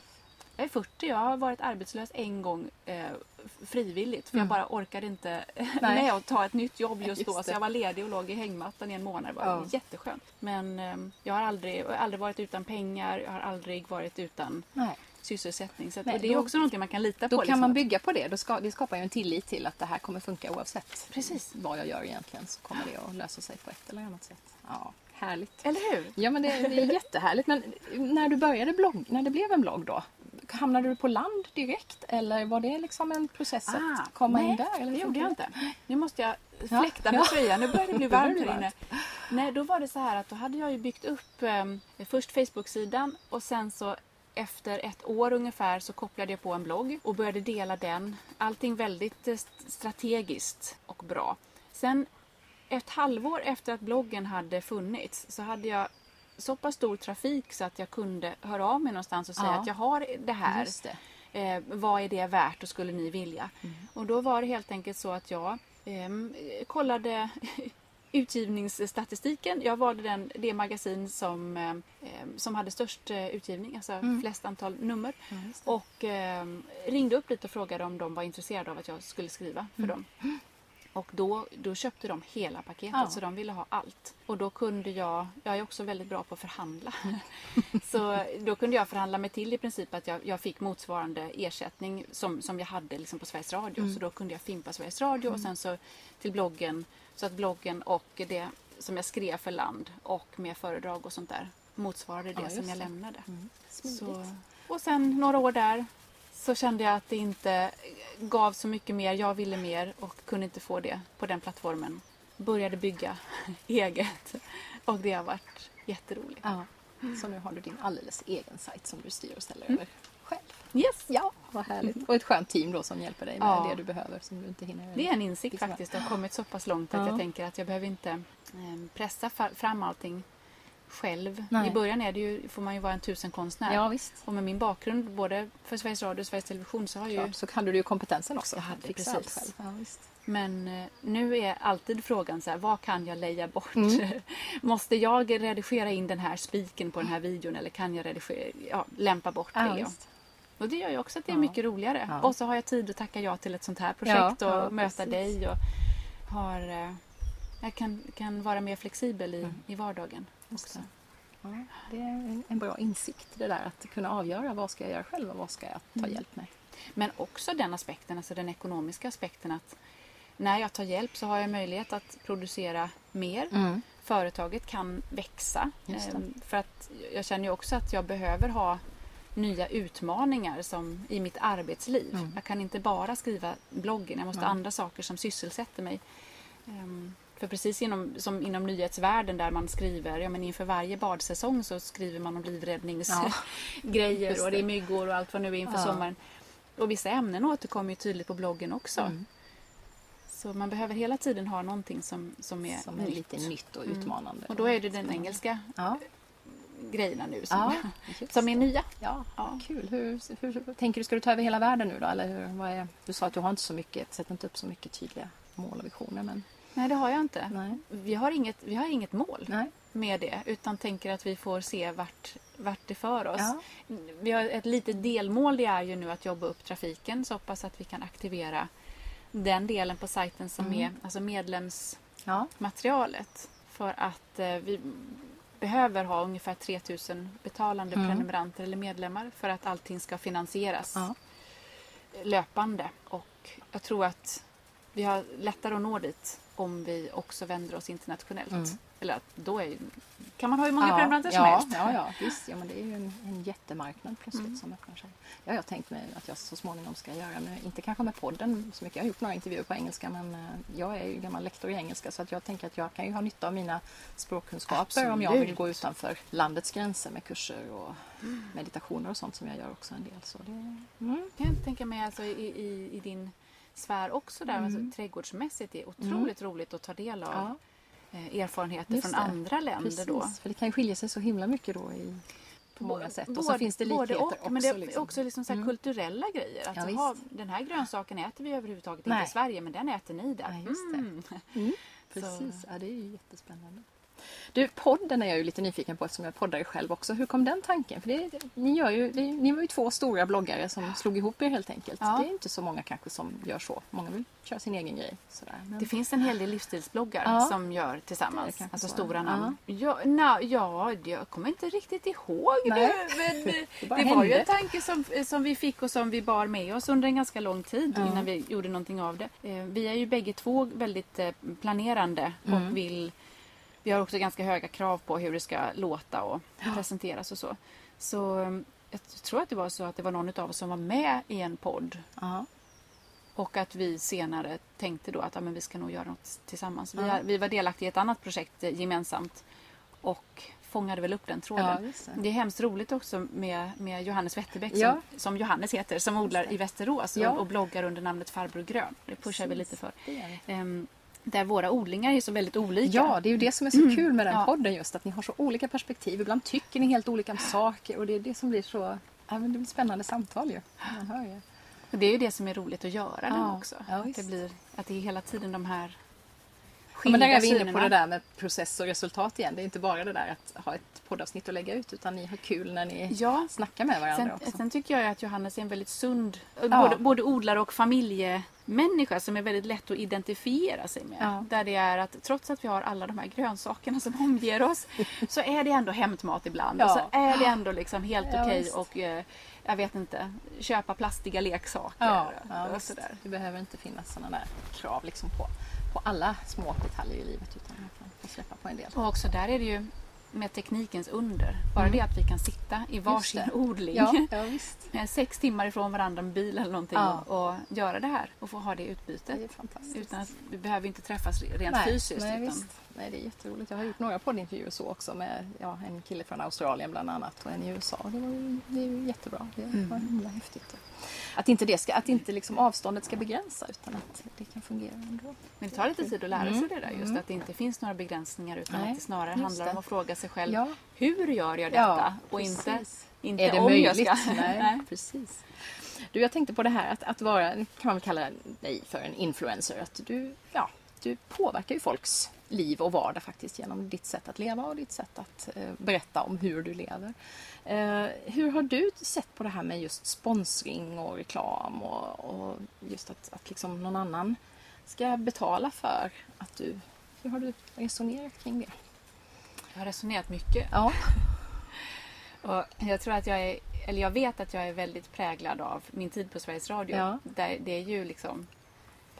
S2: jag är 40, jag har varit arbetslös en gång eh, frivilligt för jag
S1: Mm.
S2: bara orkade inte
S1: Nej.
S2: med att ta ett nytt jobb just,
S1: Just
S2: då.
S1: det.
S2: Så jag var ledig och låg i hängmattan i en månad. Det var
S1: Ja.
S2: jätteskönt. Men eh, jag har aldrig, jag aldrig varit utan pengar, jag har aldrig varit utan
S1: Nej.
S2: sysselsättning. Så
S1: Nej,
S2: det är
S1: då-
S2: också någonting man kan lita
S1: Då
S2: på.
S1: kan
S2: liksom.
S1: man bygga på det. Då ska, det skapar ju en tillit till att det här kommer funka oavsett
S2: Precis.
S1: vad jag gör egentligen. Så kommer det att lösa sig på ett eller annat sätt. Ja, härligt.
S2: Eller hur?
S1: Ja, men det, det är jättehärligt. Men när du började blogg, när det blev en blogg då, hamnade du på land direkt eller var det liksom en process att
S2: Ah,
S1: komma
S2: nej,
S1: in där? Eller
S2: det gjorde jag inte. Nu måste jag
S1: Ja,
S2: fläkta med
S1: ja.
S2: tröjan. Nu börjar det bli varmt här inne. Nej, då var det så här att då hade jag ju byggt upp eh, först Facebook-sidan och sen så efter ett år ungefär så kopplade jag på en blogg och började dela den. Allting väldigt eh, st- strategiskt och bra. Sen ett halvår efter att bloggen hade funnits så hade jag så pass stor trafik så att jag kunde höra av mig någonstans och säga
S1: Ja.
S2: att jag har det här.
S1: Det.
S2: Eh, vad är det värt och skulle ni vilja?
S1: Mm.
S2: Och då var det helt enkelt så att jag ehm, kollade utgivningsstatistiken. Jag valde den, det magasin som, ehm, som hade störst eh, utgivning, alltså
S1: Mm.
S2: flest antal nummer.
S1: Det.
S2: Och ehm, ringde upp lite och frågade om de var intresserade av att jag skulle skriva för dem. Och då, då köpte de hela paketet
S1: Ja.
S2: så de ville ha allt. Och då kunde jag, jag är också väldigt bra på att förhandla. så då kunde jag förhandla mig till i princip att jag, jag fick motsvarande ersättning som, som jag hade liksom på Sveriges Radio.
S1: Mm.
S2: Så då kunde jag fimpa Sveriges Radio och sen så till bloggen. Så att bloggen och det som jag skrev för land och med föredrag och sånt där motsvarade det
S1: Ja,
S2: som jag lämnade.
S1: Mm.
S2: Så, och sen några år där så kände jag att det inte gav så mycket mer. Jag ville mer och kunde inte få det på den plattformen. Började bygga eget och det har varit jätteroligt.
S1: Ja. Så nu har du din alldeles egen sajt som du styr och ställer
S2: Mm.
S1: över själv.
S2: Yes!
S1: Ja, vad härligt. Och ett skönt team då som hjälper dig med
S2: Ja.
S1: det du behöver som du inte hinner.
S2: Det är en insikt
S1: Liksom.
S2: faktiskt. Det har kommit så pass långt att
S1: Ja.
S2: jag tänker att jag behöver inte eh, pressa fram allting själv.
S1: Nej.
S2: I början är det ju, får man ju vara en tusenkonstnär.
S1: Ja, visst.
S2: Och med min bakgrund både för Sveriges Radio och Sveriges Television så har jag ju
S1: Klart. Så hade du ju kompetensen också.
S2: Jag hade, precis.
S1: allt själv. Ja, visst.
S2: Men eh, nu är alltid frågan så här, vad kan jag leja bort?
S1: Mm.
S2: Måste jag redigera in den här spiken på den här videon eller kan jag redigera, ja, lämpa bort
S1: Ja,
S2: det?
S1: Visst.
S2: Och det gör ju också att det är mycket roligare.
S1: Ja.
S2: Och så har jag tid att tacka ja till ett sånt här projekt
S1: Ja,
S2: och möta
S1: precis.
S2: dig och har, eh, jag kan, kan vara mer flexibel i,
S1: Mm.
S2: i vardagen. Också.
S1: det. Ja, det är en, bra insikt det där att kunna avgöra vad ska jag göra själv och vad ska jag ta
S2: Mm.
S1: hjälp med.
S2: Men också den aspekten, alltså den ekonomiska aspekten att när jag tar hjälp så har jag möjlighet att producera mer företaget kan växa. Ehm, För att jag känner ju också att jag behöver ha nya utmaningar som i mitt arbetsliv.
S1: Mm.
S2: Jag kan inte bara skriva bloggen, jag måste ha
S1: Nej.
S2: andra saker som sysselsätter mig. För precis inom, som inom nyhetsvärlden där man skriver, ja men inför varje badsäsong så skriver man om
S1: Ja.
S2: livräddningsgrejer
S1: Just
S2: och det är myggor och allt vad nu är inför
S1: Ja.
S2: sommaren. Och vissa ämnen återkommer ju tydligt på bloggen också.
S1: Mm.
S2: Så man behöver hela tiden ha någonting som, som är
S1: Som är
S2: nytt.
S1: lite nytt och
S2: Mm.
S1: utmanande.
S2: Och då är det den engelska
S1: Ja,
S2: grejerna nu som,
S1: ja
S2: som är nya.
S1: Ja,
S2: Ja.
S1: kul. Hur, hur, tänker du, ska du ta över hela världen nu då? Eller hur, vad är, du sa att du har inte så mycket, sätter inte upp så mycket tydliga mål och visioner. Men
S2: Nej, det har jag inte.
S1: nej.
S2: Vi har inget, vi har inget mål
S1: nej.
S2: med det utan tänker att vi får se vart, vart det för oss.
S1: Ja.
S2: Vi har ett litet delmål det är ju nu att jobba upp trafiken så hoppas att vi kan aktivera den delen på sajten som
S1: Mm.
S2: är alltså medlemsmaterialet.
S1: ja.
S2: För att eh, vi behöver ha ungefär 3000 betalande
S1: Mm.
S2: prenumeranter eller medlemmar för att allting ska finansieras
S1: Ja.
S2: löpande. Och jag tror att vi har lättare att nå dit om vi också vänder oss internationellt.
S1: Mm.
S2: Eller då är, kan man ha hur många
S1: ja,
S2: prenumeranter som
S1: ja,
S2: helst.
S1: Ja, ja, visst. Ja, men det är ju en, en jättemarknad plötsligt
S2: Mm.
S1: som öppnar sig. Ja, jag har tänkt mig att jag så småningom ska göra, men inte kanske med podden så mycket. Jag har gjort några intervjuer på engelska, men eh, jag är ju gammal lektor i engelska så att jag tänker att jag kan ju ha nytta av mina språkkunskaper om jag vill
S2: Absolut.
S1: gå utanför landets gränser med kurser och meditationer och sånt som jag gör också en del. Så det, mm.
S2: Jag kan tänka mig alltså i, i, i din sfär också där. Alltså, trädgårdsmässigt är otroligt roligt att ta del av
S1: Ja.
S2: eh, erfarenheter
S1: Just
S2: från
S1: det.
S2: andra länder
S1: Precis,
S2: då.
S1: för det kan ju skilja sig så himla mycket då i, på många sätt. Och så
S2: Både-
S1: finns det
S2: både
S1: likheter
S2: och,
S1: också.
S2: Men det är
S1: liksom.
S2: också liksom så här kulturella grejer. Att
S1: Ja, visst.
S2: den här grönsaken äter vi överhuvudtaget
S1: Nej.
S2: inte i Sverige men den äter ni där.
S1: Ja, just det.
S2: Mm.
S1: Mm, precis, ja, det är ju jättespännande. Du, podden är jag ju lite nyfiken på eftersom jag poddar ju själv också. Hur kom den tanken? För det, ni, gör ju, det, ni var ju två stora bloggare som slog ihop er helt enkelt.
S2: Ja.
S1: Det är inte så många kanske som gör så. Många vill köra sin egen grej. Sådär. Men,
S2: Det finns en hel del livsstilsbloggar
S1: Ja.
S2: som gör
S1: Det
S2: tillsammans. Alltså
S1: så.
S2: stora namn. Ja, na, ja, jag kommer inte riktigt ihåg
S1: Nej.
S2: det. Men
S1: Det
S2: det,
S1: bara
S2: var ju
S1: hände.
S2: en tanke som, som vi fick och som vi bar med oss under en ganska lång tid
S1: Ja.
S2: innan vi gjorde någonting av det. Eh, Vi är ju bägge två väldigt eh, planerande
S1: Mm.
S2: och vill vi har också ganska höga krav på hur det ska låta och presenteras och så. Så eh, jag tror att det var så att det var någon av oss som var med i en podd
S1: ja.
S2: och att vi senare tänkte då att ja, men vi ska nog göra något tillsammans. Vi, vi var delaktiga i ett annat projekt eh, gemensamt och fångade väl upp den tråden.
S1: Ja, det.
S2: det. är hemskt roligt också med, med Johannes Wetterbäck
S1: Ja.
S2: som, som Johannes heter, som odlar i Västerås och, och bloggar under namnet Farbror Grön. Det pushar vi lite för.
S1: Det.
S2: Där våra odlingar är så väldigt olika.
S1: Ja, det är ju det som är så kul med den
S2: Ja.
S1: podden just att ni har så olika perspektiv. Ibland tycker ni helt olika om saker och det är det som blir så ja, det blir spännande samtal ju. Man hör ju.
S2: Och det är ju det som är roligt att göra
S1: Ja.
S2: också.
S1: Ja,
S2: att, det blir, att det är hela tiden de här
S1: Ja, men där är vi inne på det där med process och resultat igen. Det är inte bara det där att ha ett poddavsnitt att lägga ut utan ni har kul när ni
S2: Ja,
S1: snackar med varandra
S2: Sen,
S1: också.
S2: sen tycker jag att Johannes är en väldigt sund
S1: Ja.
S2: både, både odlare och familjemänniska som är väldigt lätt att identifiera sig med.
S1: Ja.
S2: Där det är att trots att vi har alla de här grönsakerna som omger oss så är det ändå hämtmat ibland.
S1: Ja.
S2: Och så är det ändå liksom helt
S1: Ja,
S2: okej
S1: visst.
S2: och eh, jag vet inte, köpa plastiga leksaker
S1: Ja, ja
S2: och sådär.
S1: Det behöver inte finnas sådana där krav liksom på, på alla små detaljer i livet utan man kan släppa på en del.
S2: Och också där är det ju med teknikens under. Bara det att vi kan sitta i varsin
S1: Mm.
S2: odling
S1: Ja, ja
S2: sex timmar ifrån varandra med bil eller någonting
S1: Ja.
S2: och, och göra det här och få ha det utbytet.
S1: Det.
S2: Utan att vi behöver inte träffas rent
S1: nej,
S2: fysiskt.
S1: Nej,
S2: utan,
S1: visst. Nej, det är jätteroligt. Jag har gjort några poddintervjuer så också med ja, en kille från Australien bland annat och en i USA. Det, var ju, det är ju jättebra. Det
S2: Mm.
S1: var himla häftigt. Att inte, det ska, att inte liksom avståndet ska begränsa utan att det kan fungera ändå.
S2: Men det tar lite tid att lära sig
S1: Mm.
S2: det där. Just
S1: Mm.
S2: att det inte finns några begränsningar utan
S1: Nej,
S2: att det snarare handlar
S1: det.
S2: om att fråga sig själv
S1: Ja,
S2: hur gör jag detta? och inte, inte
S1: Är det
S2: om
S1: möjligt?
S2: jag ska.
S1: Nej, precis. Du, jag tänkte på det här att, att vara, kan man kalla dig för en influencer. Att du, ja, du påverkar ju folks liv och vardag faktiskt genom ditt sätt att leva och ditt sätt att eh, berätta om hur du lever. Eh, hur har du sett på det här med just sponsring och reklam och, och just att, att liksom någon annan ska betala för att du... Hur har du resonerat kring det?
S2: Jag har resonerat mycket.
S1: Ja,
S2: Och jag tror att jag är, eller jag vet att jag är väldigt präglad av min tid på Sveriges Radio.
S1: Ja.
S2: Där det är ju liksom,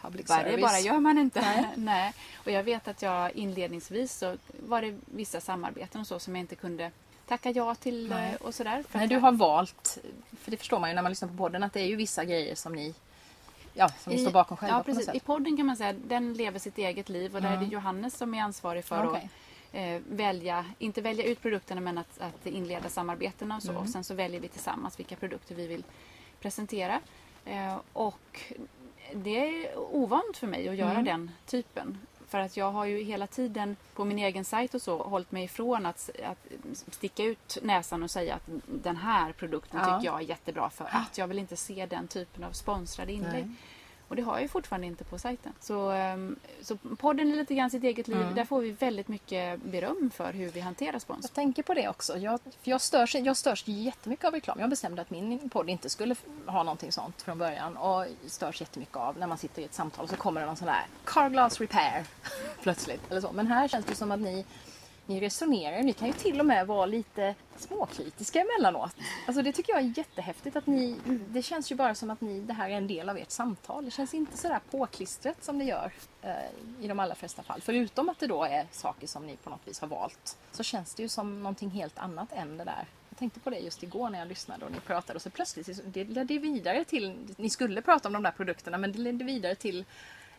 S1: public
S2: bara, det
S1: service.
S2: bara gör man inte.
S1: Nej.
S2: Nej. Och jag vet att jag inledningsvis så var det vissa samarbeten och så som jag inte kunde tacka ja till
S1: Nej.
S2: eh, och sådär. För
S1: Nej, du har valt, för det förstår man ju när man lyssnar på podden, att det är ju vissa grejer som ni, ja, som ni står bakom själva
S2: ja, precis. I podden kan man säga den lever sitt eget liv och där är
S1: Mm.
S2: det Johannes som är ansvarig för
S1: Okej.
S2: att eh, välja, inte välja ut produkterna men att, att inleda samarbetena och så.
S1: Mm.
S2: Och sen så väljer vi tillsammans vilka produkter vi vill presentera. Eh, och det är ovant för mig att göra
S1: Mm.
S2: den typen. För att jag har ju hela tiden på min egen sajt och så hållit mig ifrån att, att sticka ut näsan och säga att den här produkten
S1: Ja.
S2: tycker jag är jättebra för att jag vill inte se den typen av sponsrade inlägg.
S1: Nej.
S2: Och det har jag ju fortfarande inte på sajten. Så, ehm, så podden är lite grann sitt eget liv.
S1: Mm.
S2: Där får vi väldigt mycket beröm för hur vi hanterar spons.
S1: Jag tänker på det också. Jag, för jag, störs, jag störs jättemycket av reklam. Jag bestämde att min podd inte skulle ha någonting sånt från början. Och störs jättemycket av när man sitter i ett samtal och så kommer det någon sån där car glass repair plötsligt. Eller så. Men här känns det som att ni, ni resonerar. Ni kan ju till och med vara lite småkritiska emellanåt. Alltså det tycker jag är jättehäftigt. Att ni, det känns ju bara som att ni, det här är en del av ert samtal. Det känns inte sådär påklistrat som det gör eh, i de allra flesta fall. Förutom att det då är saker som ni på något vis har valt. Så känns det ju som någonting helt annat än det där. Jag tänkte på det just igår när jag lyssnade och ni pratade och så plötsligt det ledde vidare till, ni skulle prata om de där produkterna men det ledde vidare till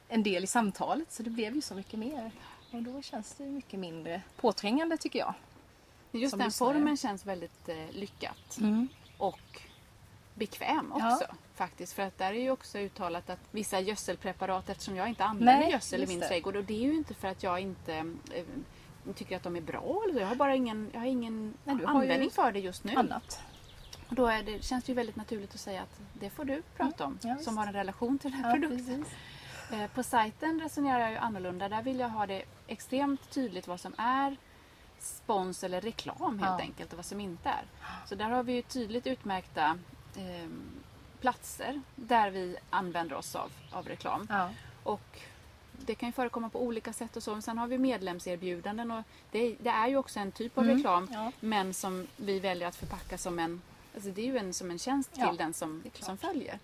S1: en del i samtalet så det blev ju så mycket mer. Och då känns det mycket mindre påträngande tycker jag.
S2: Just
S1: som
S2: den
S1: lyssnare.
S2: formen känns väldigt eh, lyckat och bekväm också.
S1: Ja.
S2: Faktiskt, för att där är ju också uttalat att vissa gödselpreparat, eftersom jag inte använder
S1: Nej,
S2: gödsel i min
S1: det.
S2: trädgård och det är ju inte för att jag inte eh, tycker att de är bra. Eller jag har bara ingen, jag har ingen
S1: Nej,
S2: användning för det just nu.
S1: Annat.
S2: Och då det, känns det ju väldigt naturligt att säga att det får du prata om
S1: Ja,
S2: som har en relation till den här
S1: Ja,
S2: produkten.
S1: precis.
S2: Eh, På sajten resonerar jag ju annorlunda. Där vill jag ha det extremt tydligt vad som är spons eller reklam helt
S1: Ja.
S2: enkelt och vad som inte är. Så där har vi ju tydligt utmärkta eh, platser där vi använder oss av, av reklam.
S1: Ja.
S2: Och det kan ju förekomma på olika sätt och så. Men sen har vi medlemserbjudanden och det, det är ju också en typ av
S1: Mm,
S2: reklam
S1: ja.
S2: men som vi väljer att förpacka som en, alltså det är ju en, som en tjänst till den som, som följer.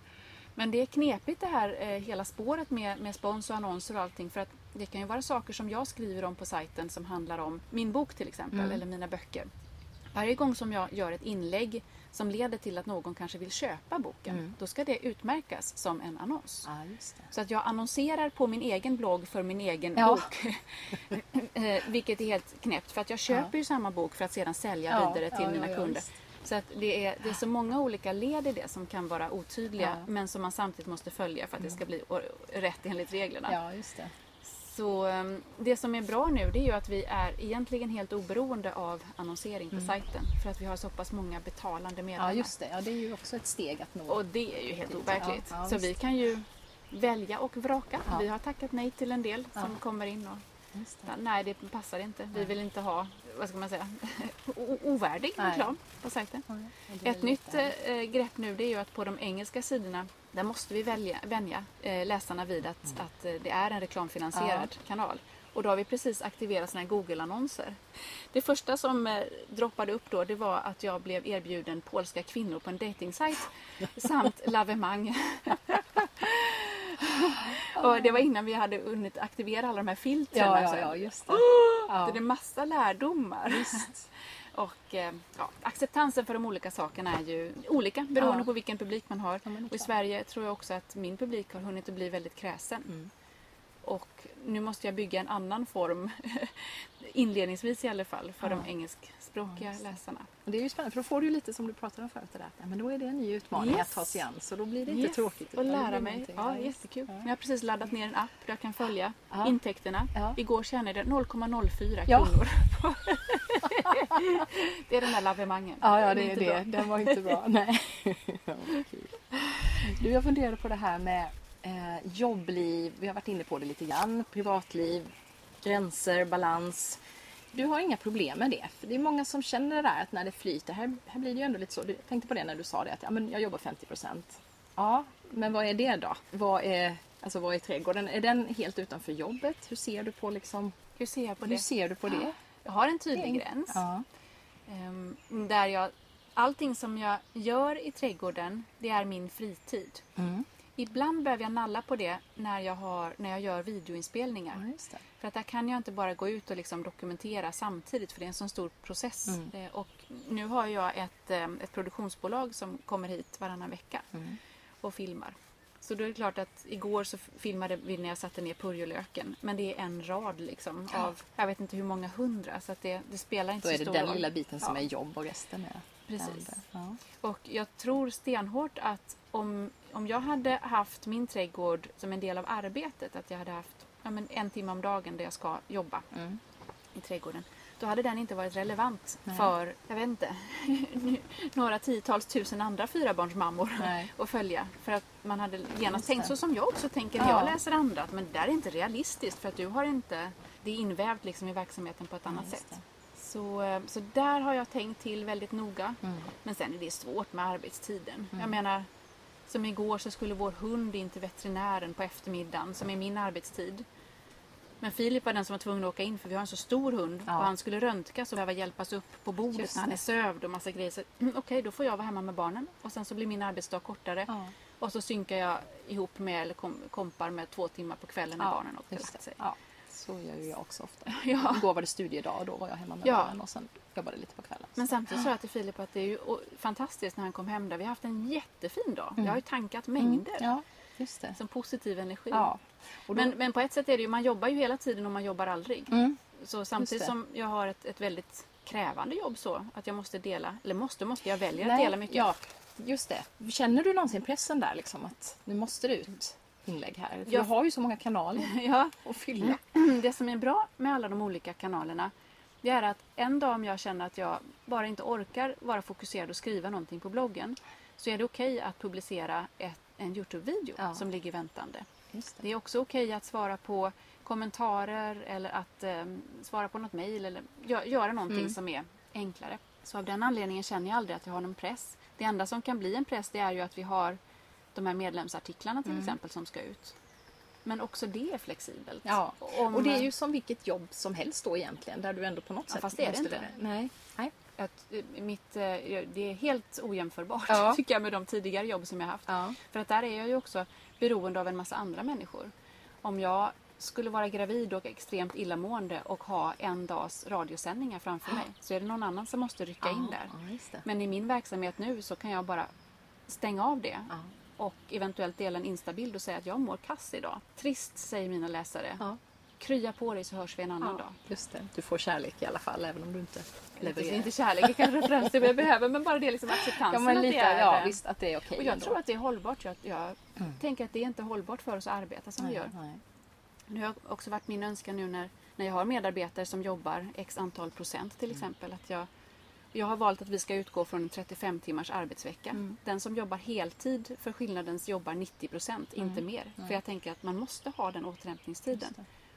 S2: Men det är knepigt det här eh, hela spåret med, med spons och annonser och allting för att det kan ju vara saker som jag skriver om på sajten som handlar om min bok till exempel
S1: Mm.
S2: eller mina böcker. Varje gång som jag gör ett inlägg som leder till att någon kanske vill köpa boken
S1: Mm.
S2: då ska det utmärkas som en annons.
S1: ja, just det.
S2: Så att jag annonserar på min egen blogg för min egen
S1: Ja.
S2: bok. Eh, Vilket är helt knäppt för att jag köper ju samma bok för att sedan sälja
S1: Ja,
S2: vidare till
S1: ja,
S2: mina
S1: ja, ja,
S2: kunder.
S1: visst.
S2: Så att det, är, det är så många olika led i det som kan vara otydliga
S1: Ja. Mm.
S2: men som man samtidigt måste följa för att det ska bli rätt enligt reglerna.
S1: Ja, just det.
S2: Så um, det som är bra nu det är ju att vi är egentligen helt oberoende av annonsering på sajten för att vi har så pass många betalande medlemmar.
S1: Mm. Ja, just det. Ja, det är ju också ett steg att nå.
S2: Och det är ju helt overkligt.
S1: Ja, ja,
S2: så vi kan ju välja och vraka.
S1: Ja.
S2: Vi har tackat nej till en del som kommer in och
S1: det.
S2: Nej, det passar inte. Vi vill inte ha, vad ska man säga, o- ovärdig reklam på sajten.
S1: Ja,
S2: Ett nytt eh, grepp nu det är ju att på de engelska sidorna där måste vi välja, vänja eh, läsarna vid att,
S1: Mm.
S2: att eh, det är en reklamfinansierad kanal. Och då har vi precis aktiverat såna här Google-annonser. Det första som eh, droppade upp då det var att jag blev erbjuden polska kvinnor på en datingsajt samt lavemang. och det var innan vi hade hunnit aktivera alla de här filtren.
S1: Ja, ja,
S2: alltså.
S1: ja, just det.
S2: Det är massa lärdomar. Och eh, ja, acceptansen för de olika sakerna är ju olika beroende
S1: Ja.
S2: på vilken publik man har.
S1: Ja,
S2: och i. Sverige tror jag också att min publik har hunnit att bli väldigt kräsen.
S1: Mm.
S2: Och nu måste jag bygga en annan form, inledningsvis i alla fall, för
S1: Ja.
S2: de engelskspråkiga
S1: Ja,
S2: läsarna.
S1: Och det är ju spännande för då får du lite som du pratade om förut. Det där. Ja, men då är det en ny utmaning
S2: Yes.
S1: att ta sig an. Så då blir det inte
S2: Yes,
S1: tråkigt.
S2: Och lära mig. Ja,
S1: visst.
S2: jättekul.
S1: Ja.
S2: Jag har precis laddat ner en app där jag kan följa
S1: Ja.
S2: intäkterna.
S1: Ja.
S2: Igår tjänade jag 0,04
S1: Ja.
S2: kronor. det är den där lavemangen.
S1: Ja, ja det är det.
S2: bra.
S1: Den var inte bra. Nej. Ja. Du, jag funderade på det här med eh, jobbliv. Vi har varit inne på det lite grann. Privatliv, gränser, balans. Du har inga problem med det. För det är många som känner det där att när det flyter. Här, här blir det ju ändå lite så. Du tänkte på det när du sa det att ja, men jag jobbar 50 procent. Ja, men vad är det då? Vad är, alltså, vad är trädgården? Är den helt utanför jobbet? Hur ser du på, liksom,
S2: Hur ser jag på
S1: hur
S2: det?
S1: ser du på det?
S2: Jag har en tydlig gräns.
S1: Ja.
S2: Ehm, där jag, allting som jag gör i trädgården, det är min fritid.
S1: Mm.
S2: Ibland behöver jag nalla på det när jag, har, när jag gör videoinspelningar.
S1: ja, det.
S2: För att där kan jag inte bara gå ut och liksom dokumentera samtidigt för det är en sån stor process.
S1: Mm.
S2: Eh, Och nu har jag ett, eh, ett produktionsbolag som kommer hit varannan vecka
S1: Mm.
S2: och filmar. Så då är det klart att igår så filmade vi när jag satte ner purjolöken. Men det är en rad liksom av, jag vet inte hur många hundra. Så att det, det spelar inte
S1: Då är
S2: så
S1: det
S2: stor
S1: den
S2: roll.
S1: lilla biten som
S2: Ja.
S1: är jobb och resten är
S2: Precis.
S1: det.
S2: Och jag tror stenhårt att om, om jag hade haft min trädgård som en del av arbetet, att jag hade haft ja, men en timme om dagen där jag ska jobba.
S1: Mm.
S2: i trädgården, då hade den inte varit relevant
S1: Nej.
S2: för, jag vet inte, några tiotals tusen andra fyrabarnsmammor
S1: Nej.
S2: att följa. För att man hade genast tänkt
S1: det.
S2: så som jag också tänker när
S1: Ja.
S2: jag läser andra, att men det där är inte realistiskt för att du har inte, det är invävt liksom i verksamheten på ett annat
S1: just
S2: sätt. Så, eh, så där har jag tänkt till väldigt noga. Men sen är det svårt med arbetstiden. Jag menar, som igår så skulle vår hund in till veterinären på eftermiddagen, som är min arbetstid. Men Filip var den som var tvungen att åka in för vi har en så stor hund
S1: Ja.
S2: och han skulle röntgas och behöva hjälpas upp på bordet
S1: Just
S2: när han är sövd och massa grejer. Så, mm, Okej, då får jag vara hemma med barnen och sen så blir min arbetsdag kortare.
S1: Ja.
S2: Och så synkar jag ihop med, eller kom, kompar med två timmar på kvällen när
S1: Ja,
S2: barnen åkte och lagt sig.
S1: Ja, så gör ju jag också ofta.
S2: Ja.
S1: Igår var det studiedag och då var jag hemma med
S2: Ja.
S1: barnen och sen jobbade lite på kvällen.
S2: Men samtidigt sa jag till Filip att det är ju fantastiskt när han kom hem där. Vi har haft en jättefin dag. Jag har ju tankat mängder.
S1: Mm. Ja, just det.
S2: Som positiv energi.
S1: Ja. Då,
S2: Men, men på ett sätt är det ju, man jobbar ju hela tiden och man jobbar aldrig.
S1: Mm.
S2: Så samtidigt som jag har ett, ett väldigt krävande jobb så att jag måste dela, eller måste, måste, jag väljer att
S1: Nej,
S2: dela mycket.
S1: ja. just det. Känner du någonsin pressen där liksom att nu måste det ut inlägg här? För
S2: Ja.
S1: Du har ju så många kanaler
S2: Ja,
S1: att fylla.
S2: det som är bra med alla de olika kanalerna det är att en dag om jag känner att jag bara inte orkar vara fokuserad och skriva någonting på bloggen så är det okej att publicera ett, en Youtube-video
S1: Ja.
S2: som ligger väntande.
S1: Det.
S2: Det är också okej att svara på kommentarer eller att eh, svara på något mejl eller gö- göra någonting
S1: Mm.
S2: som är enklare. Så av den anledningen känner jag aldrig att jag har någon press. Det enda som kan bli en press det är ju att vi har de här medlemsartiklarna till
S1: Mm.
S2: exempel som ska ut. Men också det är flexibelt.
S1: Ja,
S2: Om,
S1: Och det är ju som vilket jobb som helst då egentligen där du ändå på något
S2: Ja,
S1: sätt
S2: fast det är det inte.
S1: Nej. Nej.
S2: att, eh, mitt, eh, det är helt ojämförbart
S1: Ja.
S2: tycker jag med de tidigare jobb som jag haft.
S1: Ja.
S2: För att där är jag ju också beroende av en massa andra människor. Om jag skulle vara gravid och extremt illamående och ha en dags radiosändningar framför mig så är det någon annan som måste rycka in där.
S1: Det.
S2: Men i min verksamhet nu så kan jag bara stänga av det. Och eventuellt dela en instabild och säga att jag mår kass idag. Trist säger mina läsare.
S1: Ja.
S2: Krya på dig så hörs vi en annan dag.
S1: Just det. Du får kärlek i alla fall även om du inte
S2: Det är
S1: levererar.
S2: inte kärlek, det kanske främst det jag behöver men bara det liksom acceptansen
S1: Ja men
S2: att
S1: lite,
S2: det är
S1: ja visst att det är okej.
S2: Och jag
S1: ändå.
S2: tror att det är hållbart. Jag, jag tänker att det är inte hållbart för oss att arbeta som vi
S1: nej,
S2: gör.
S1: nej.
S2: Det har också varit min önskan nu när, när jag har medarbetare som jobbar x antal procent till exempel. Att jag, jag har valt att vi ska utgå från en 35 timmars arbetsvecka.
S1: Mm.
S2: Den som jobbar heltid för skillnadens jobbar 90 procent, inte mer. För jag tänker att man måste ha den återhämtningstiden.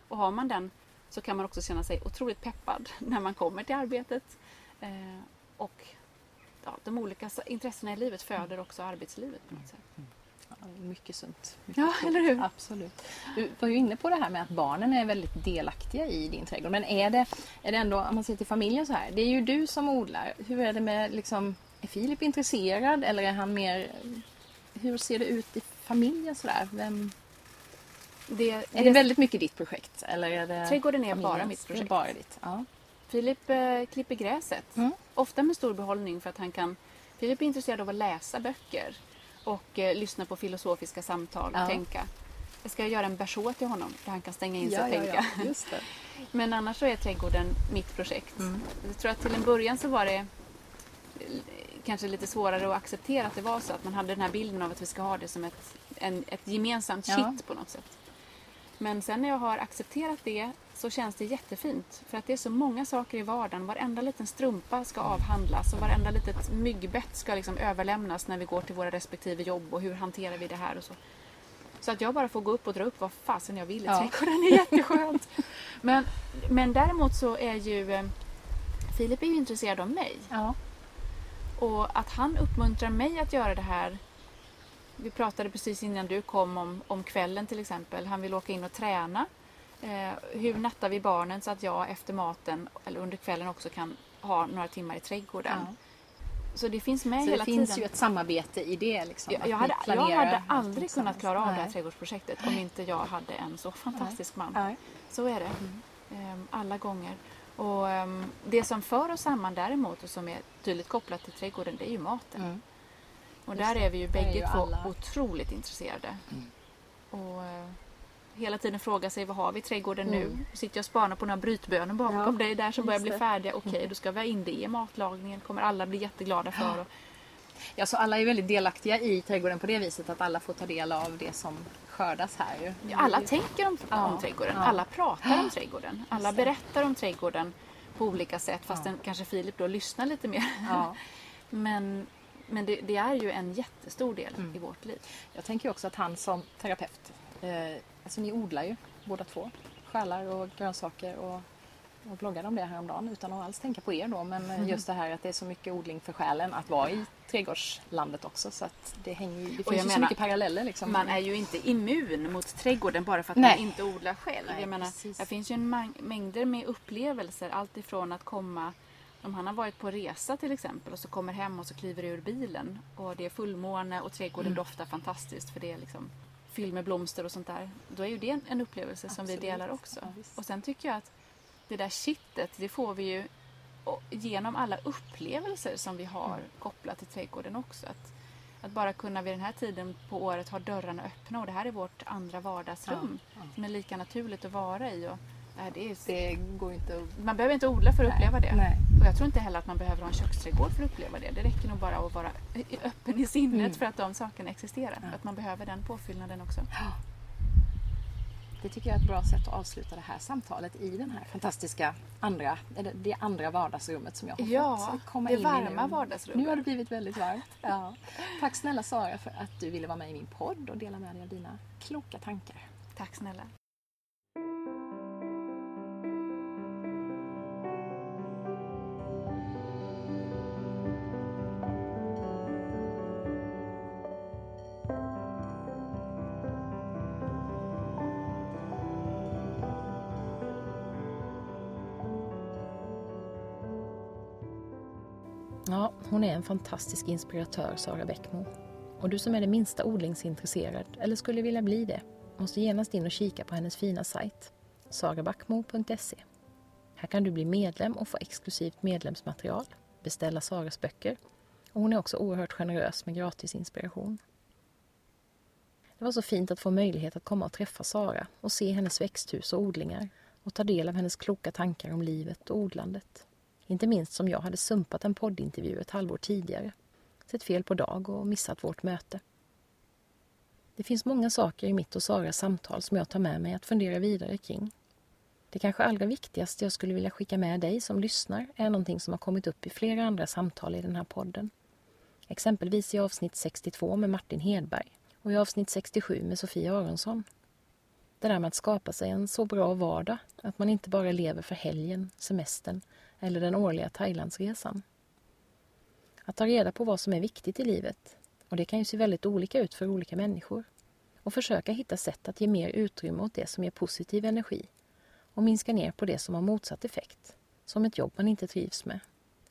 S2: Och har man den så kan man också känna sig otroligt peppad när man kommer till arbetet. Eh, och ja, de olika intressena i livet föder också arbetslivet på något sätt.
S1: Mycket sunt. Mycket
S2: Ja,
S1: klokt.
S2: eller hur?
S1: Absolut. Du var ju inne på det här med att barnen är väldigt delaktiga i din trädgård. Men är det, är det ändå, om man ser till familjen så här. Det är ju du som odlar. Hur är det med, liksom, är Filip intresserad eller är han mer... Hur ser det ut i familjen sådär? Vem,
S2: Det,
S1: är det väldigt mycket ditt projekt? Eller är det
S2: Trädgården är bara mitt projekt.
S1: bara ditt? Ja.
S2: Filip eh, klipper gräset.
S1: Mm.
S2: Ofta med stor behållning för att han kan... Filip är intresserad av att läsa böcker och eh, lyssna på filosofiska samtal och
S1: Ja.
S2: tänka. Jag ska göra en berså till honom där han kan stänga in sig
S1: Ja,
S2: och tänka.
S1: ja, just det.
S2: Men annars så är trädgården mitt projekt.
S1: Mm.
S2: Jag tror att till en början så var det eh, kanske lite svårare att acceptera att det var så. Att man hade den här bilden av att vi ska ha det som ett, en, ett gemensamt kitt på något sätt. Men sen när jag har accepterat det så känns det jättefint. För att det är så många saker i vardagen. Varenda liten strumpa ska avhandlas och varenda litet myggbett ska liksom överlämnas när vi går till våra respektive jobb och hur hanterar vi det här och så. Så att jag bara får gå upp och dra upp vad fasen jag vill i
S1: Ja.
S2: trädgården är jätteskönt. men, men däremot så är ju eh, Filip är ju intresserad av mig.
S1: Ja.
S2: Och att han uppmuntrar mig att göra det här. Vi pratade precis innan du kom om, om kvällen till exempel. Han vill åka in och träna. Eh, hur nattar vi barnen så att jag efter maten eller under kvällen också kan ha några timmar i trädgården.
S1: Ja.
S2: Så det finns med
S1: Så
S2: hela
S1: det finns
S2: tiden.
S1: ju ett samarbete i det. Liksom,
S2: jag, jag, hade, jag hade aldrig kunnat klara av det här
S1: Nej.
S2: trädgårdsprojektet om inte jag hade en så fantastisk man.
S1: Nej.
S2: Så är det. Ehm, alla gånger. Och ehm, Det som för oss samman däremot och som är tydligt kopplat till trädgården det är ju maten.
S1: Mm.
S2: Och
S1: Just
S2: där är vi ju bägge
S1: ju
S2: två
S1: alla- Mm.
S2: otroligt intresserade. Och eh, hela tiden fråga sig vad har vi i trädgården nu?
S1: Mm.
S2: Sitter jag och spanar på några brytbönor bakom
S1: Ja,
S2: dig där som börjar bli färdiga. Okej, då ska vi ha in det i matlagningen. kommer alla bli jätteglada för. Och,
S1: Ja, så alla är väldigt delaktiga i trädgården på det viset att alla får ta del av det som skördas här. Ju.
S2: Ja, alla tänker om,
S1: Ja,
S2: om trädgården.
S1: ja.
S2: Alla pratar om trädgården. Alla berättar om trädgården på olika sätt. Fast
S1: Ja.
S2: den, kanske Filip då lyssnar lite mer. Men, men det, det är ju en jättestor del
S1: Mm.
S2: i vårt liv.
S1: Jag tänker också att han som terapeut, eh, alltså ni odlar ju båda två själar och grönsaker och, och bloggade om det häromdagen utan att alls tänka på er då. Men eh, just det här att det är så mycket odling för själen att vara i trädgårdslandet också så att det hänger ju, det finns ju så
S2: menar,
S1: mycket paralleller liksom.
S2: Man är ju inte immun mot trädgården bara för att
S1: Nej.
S2: man inte odlar själv.
S1: Nej,
S2: jag menar,
S1: precis.
S2: det finns ju en mängder med upplevelser. Allt ifrån att komma om han har varit på resa till exempel och så kommer hem och så kliver ur bilen och det är fullmåne och trädgården
S1: Mm.
S2: doftar fantastiskt för det är liksom fylld med blomster och sånt där. Då är ju det en, upplevelse som vi
S1: Absolut.
S2: delar också.
S1: Ja,
S2: och sen tycker jag att det där kittet, det får vi ju genom alla upplevelser som vi har
S1: Mm.
S2: kopplat till trädgården också. Att, att bara kunna vid den här tiden på året ha dörrarna öppna och det här är vårt andra vardagsrum
S1: Ja, ja.
S2: som är lika naturligt att vara i. Och Nej, det är,
S3: Det går inte att...
S2: man behöver inte odla för att
S3: Nej,
S2: uppleva det.
S3: nej.
S2: Och jag tror inte heller att man behöver ha en köksträdgård för att uppleva det. Det räcker nog bara att vara öppen i sinnet
S3: Mm.
S2: för att de sakerna existerar.
S3: Ja.
S2: Att man behöver den påfyllnaden också.
S3: Det tycker jag är ett bra sätt att avsluta det här samtalet i den här fantastiska andra, det andra vardagsrummet som jag har
S2: Ja,
S3: fått komma
S2: det
S3: in i
S2: varma
S3: nu.
S2: vardagsrummet.
S3: Nu har det blivit väldigt varmt. Ja. Tack snälla Sara för att du ville vara med i min podd och dela med dig av dina kloka tankar.
S2: Tack snälla.
S1: Hon är en fantastisk inspiratör, Sara Bäckmo. Och du som är det minsta odlingsintresserad, eller skulle vilja bli det, måste genast in och kika på hennes fina sajt, sarabackmo.se. Här kan du bli medlem och få exklusivt medlemsmaterial, beställa Saras böcker och hon är också oerhört generös med gratis inspiration. Det var så fint att få möjlighet att komma och träffa Sara och se hennes växthus och odlingar och ta del av hennes kloka tankar om livet och odlandet. Inte minst som jag hade sumpat en poddintervju ett halvår tidigare, sett fel på dag och missat vårt möte. Det finns många saker i mitt och Saras samtal som jag tar med mig att fundera vidare kring. Det kanske allra viktigaste jag skulle vilja skicka med dig som lyssnar är någonting som har kommit upp i flera andra samtal i den här podden. Exempelvis i avsnitt 62 med Martin Hedberg och i avsnitt 67 med Sofia Aronsson. Det där med att skapa sig en så bra vardag att man inte bara lever för helgen, semestern eller den årliga Thailandsresan. Att ta reda på vad som är viktigt i livet, och det kan ju se väldigt olika ut för olika människor, och försöka hitta sätt att ge mer utrymme åt det som ger positiv energi och minska ner på det som har motsatt effekt, som ett jobb man inte trivs med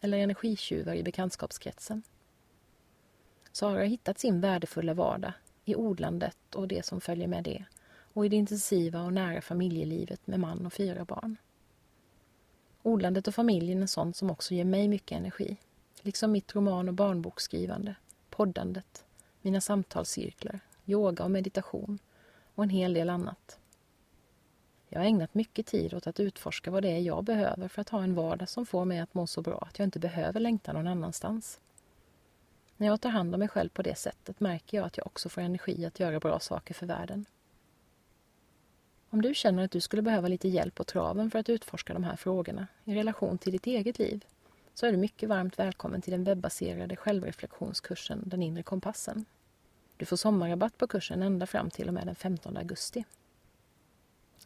S1: eller energitjuvar i bekantskapskretsen. Sara har hittat sin värdefulla vardag i odlandet och det som följer med det och i det intensiva och nära familjelivet med man och fyra barn. Odlandet och familjen är sånt som också ger mig mycket energi. Liksom mitt roman och barnboksskrivande, poddandet, mina samtalscirklar, yoga och meditation och en hel del annat. Jag har ägnat mycket tid åt att utforska vad det är jag behöver för att ha en vardag som får mig att må så bra att jag inte behöver längta någon annanstans. När jag tar hand om mig själv på det sättet märker jag att jag också får energi att göra bra saker för världen. Om du känner att du skulle behöva lite hjälp på traven för att utforska de här frågorna i relation till ditt eget liv så är du mycket varmt välkommen till den webbaserade självreflektionskursen Den inre kompassen. Du får sommarrabatt på kursen ända fram till och med den 15 augusti.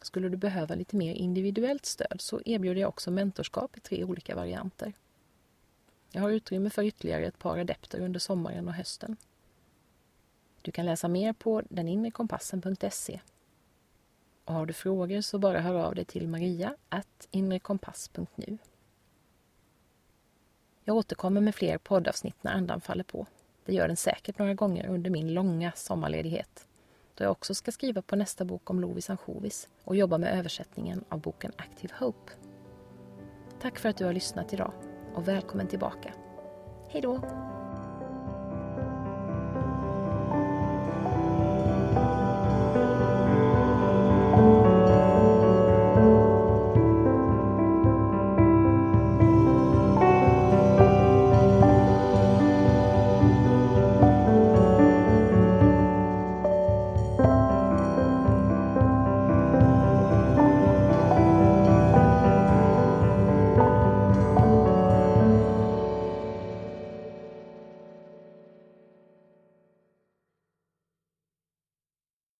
S1: Skulle du behöva lite mer individuellt stöd så erbjuder jag också mentorskap i tre olika varianter. Jag har utrymme för ytterligare ett par adepter under sommaren och hösten. Du kan läsa mer på deninrekompassen.se och har du frågor så bara hör av dig till maria inrekompass.nu. Jag återkommer med fler poddavsnitt när andan faller på. Det gör den säkert några gånger under min långa sommarledighet då jag också ska skriva på nästa bok om Lovis ansjovis och jobba med översättningen av boken Active Hope. Tack för att du har lyssnat idag och välkommen tillbaka. Hej då!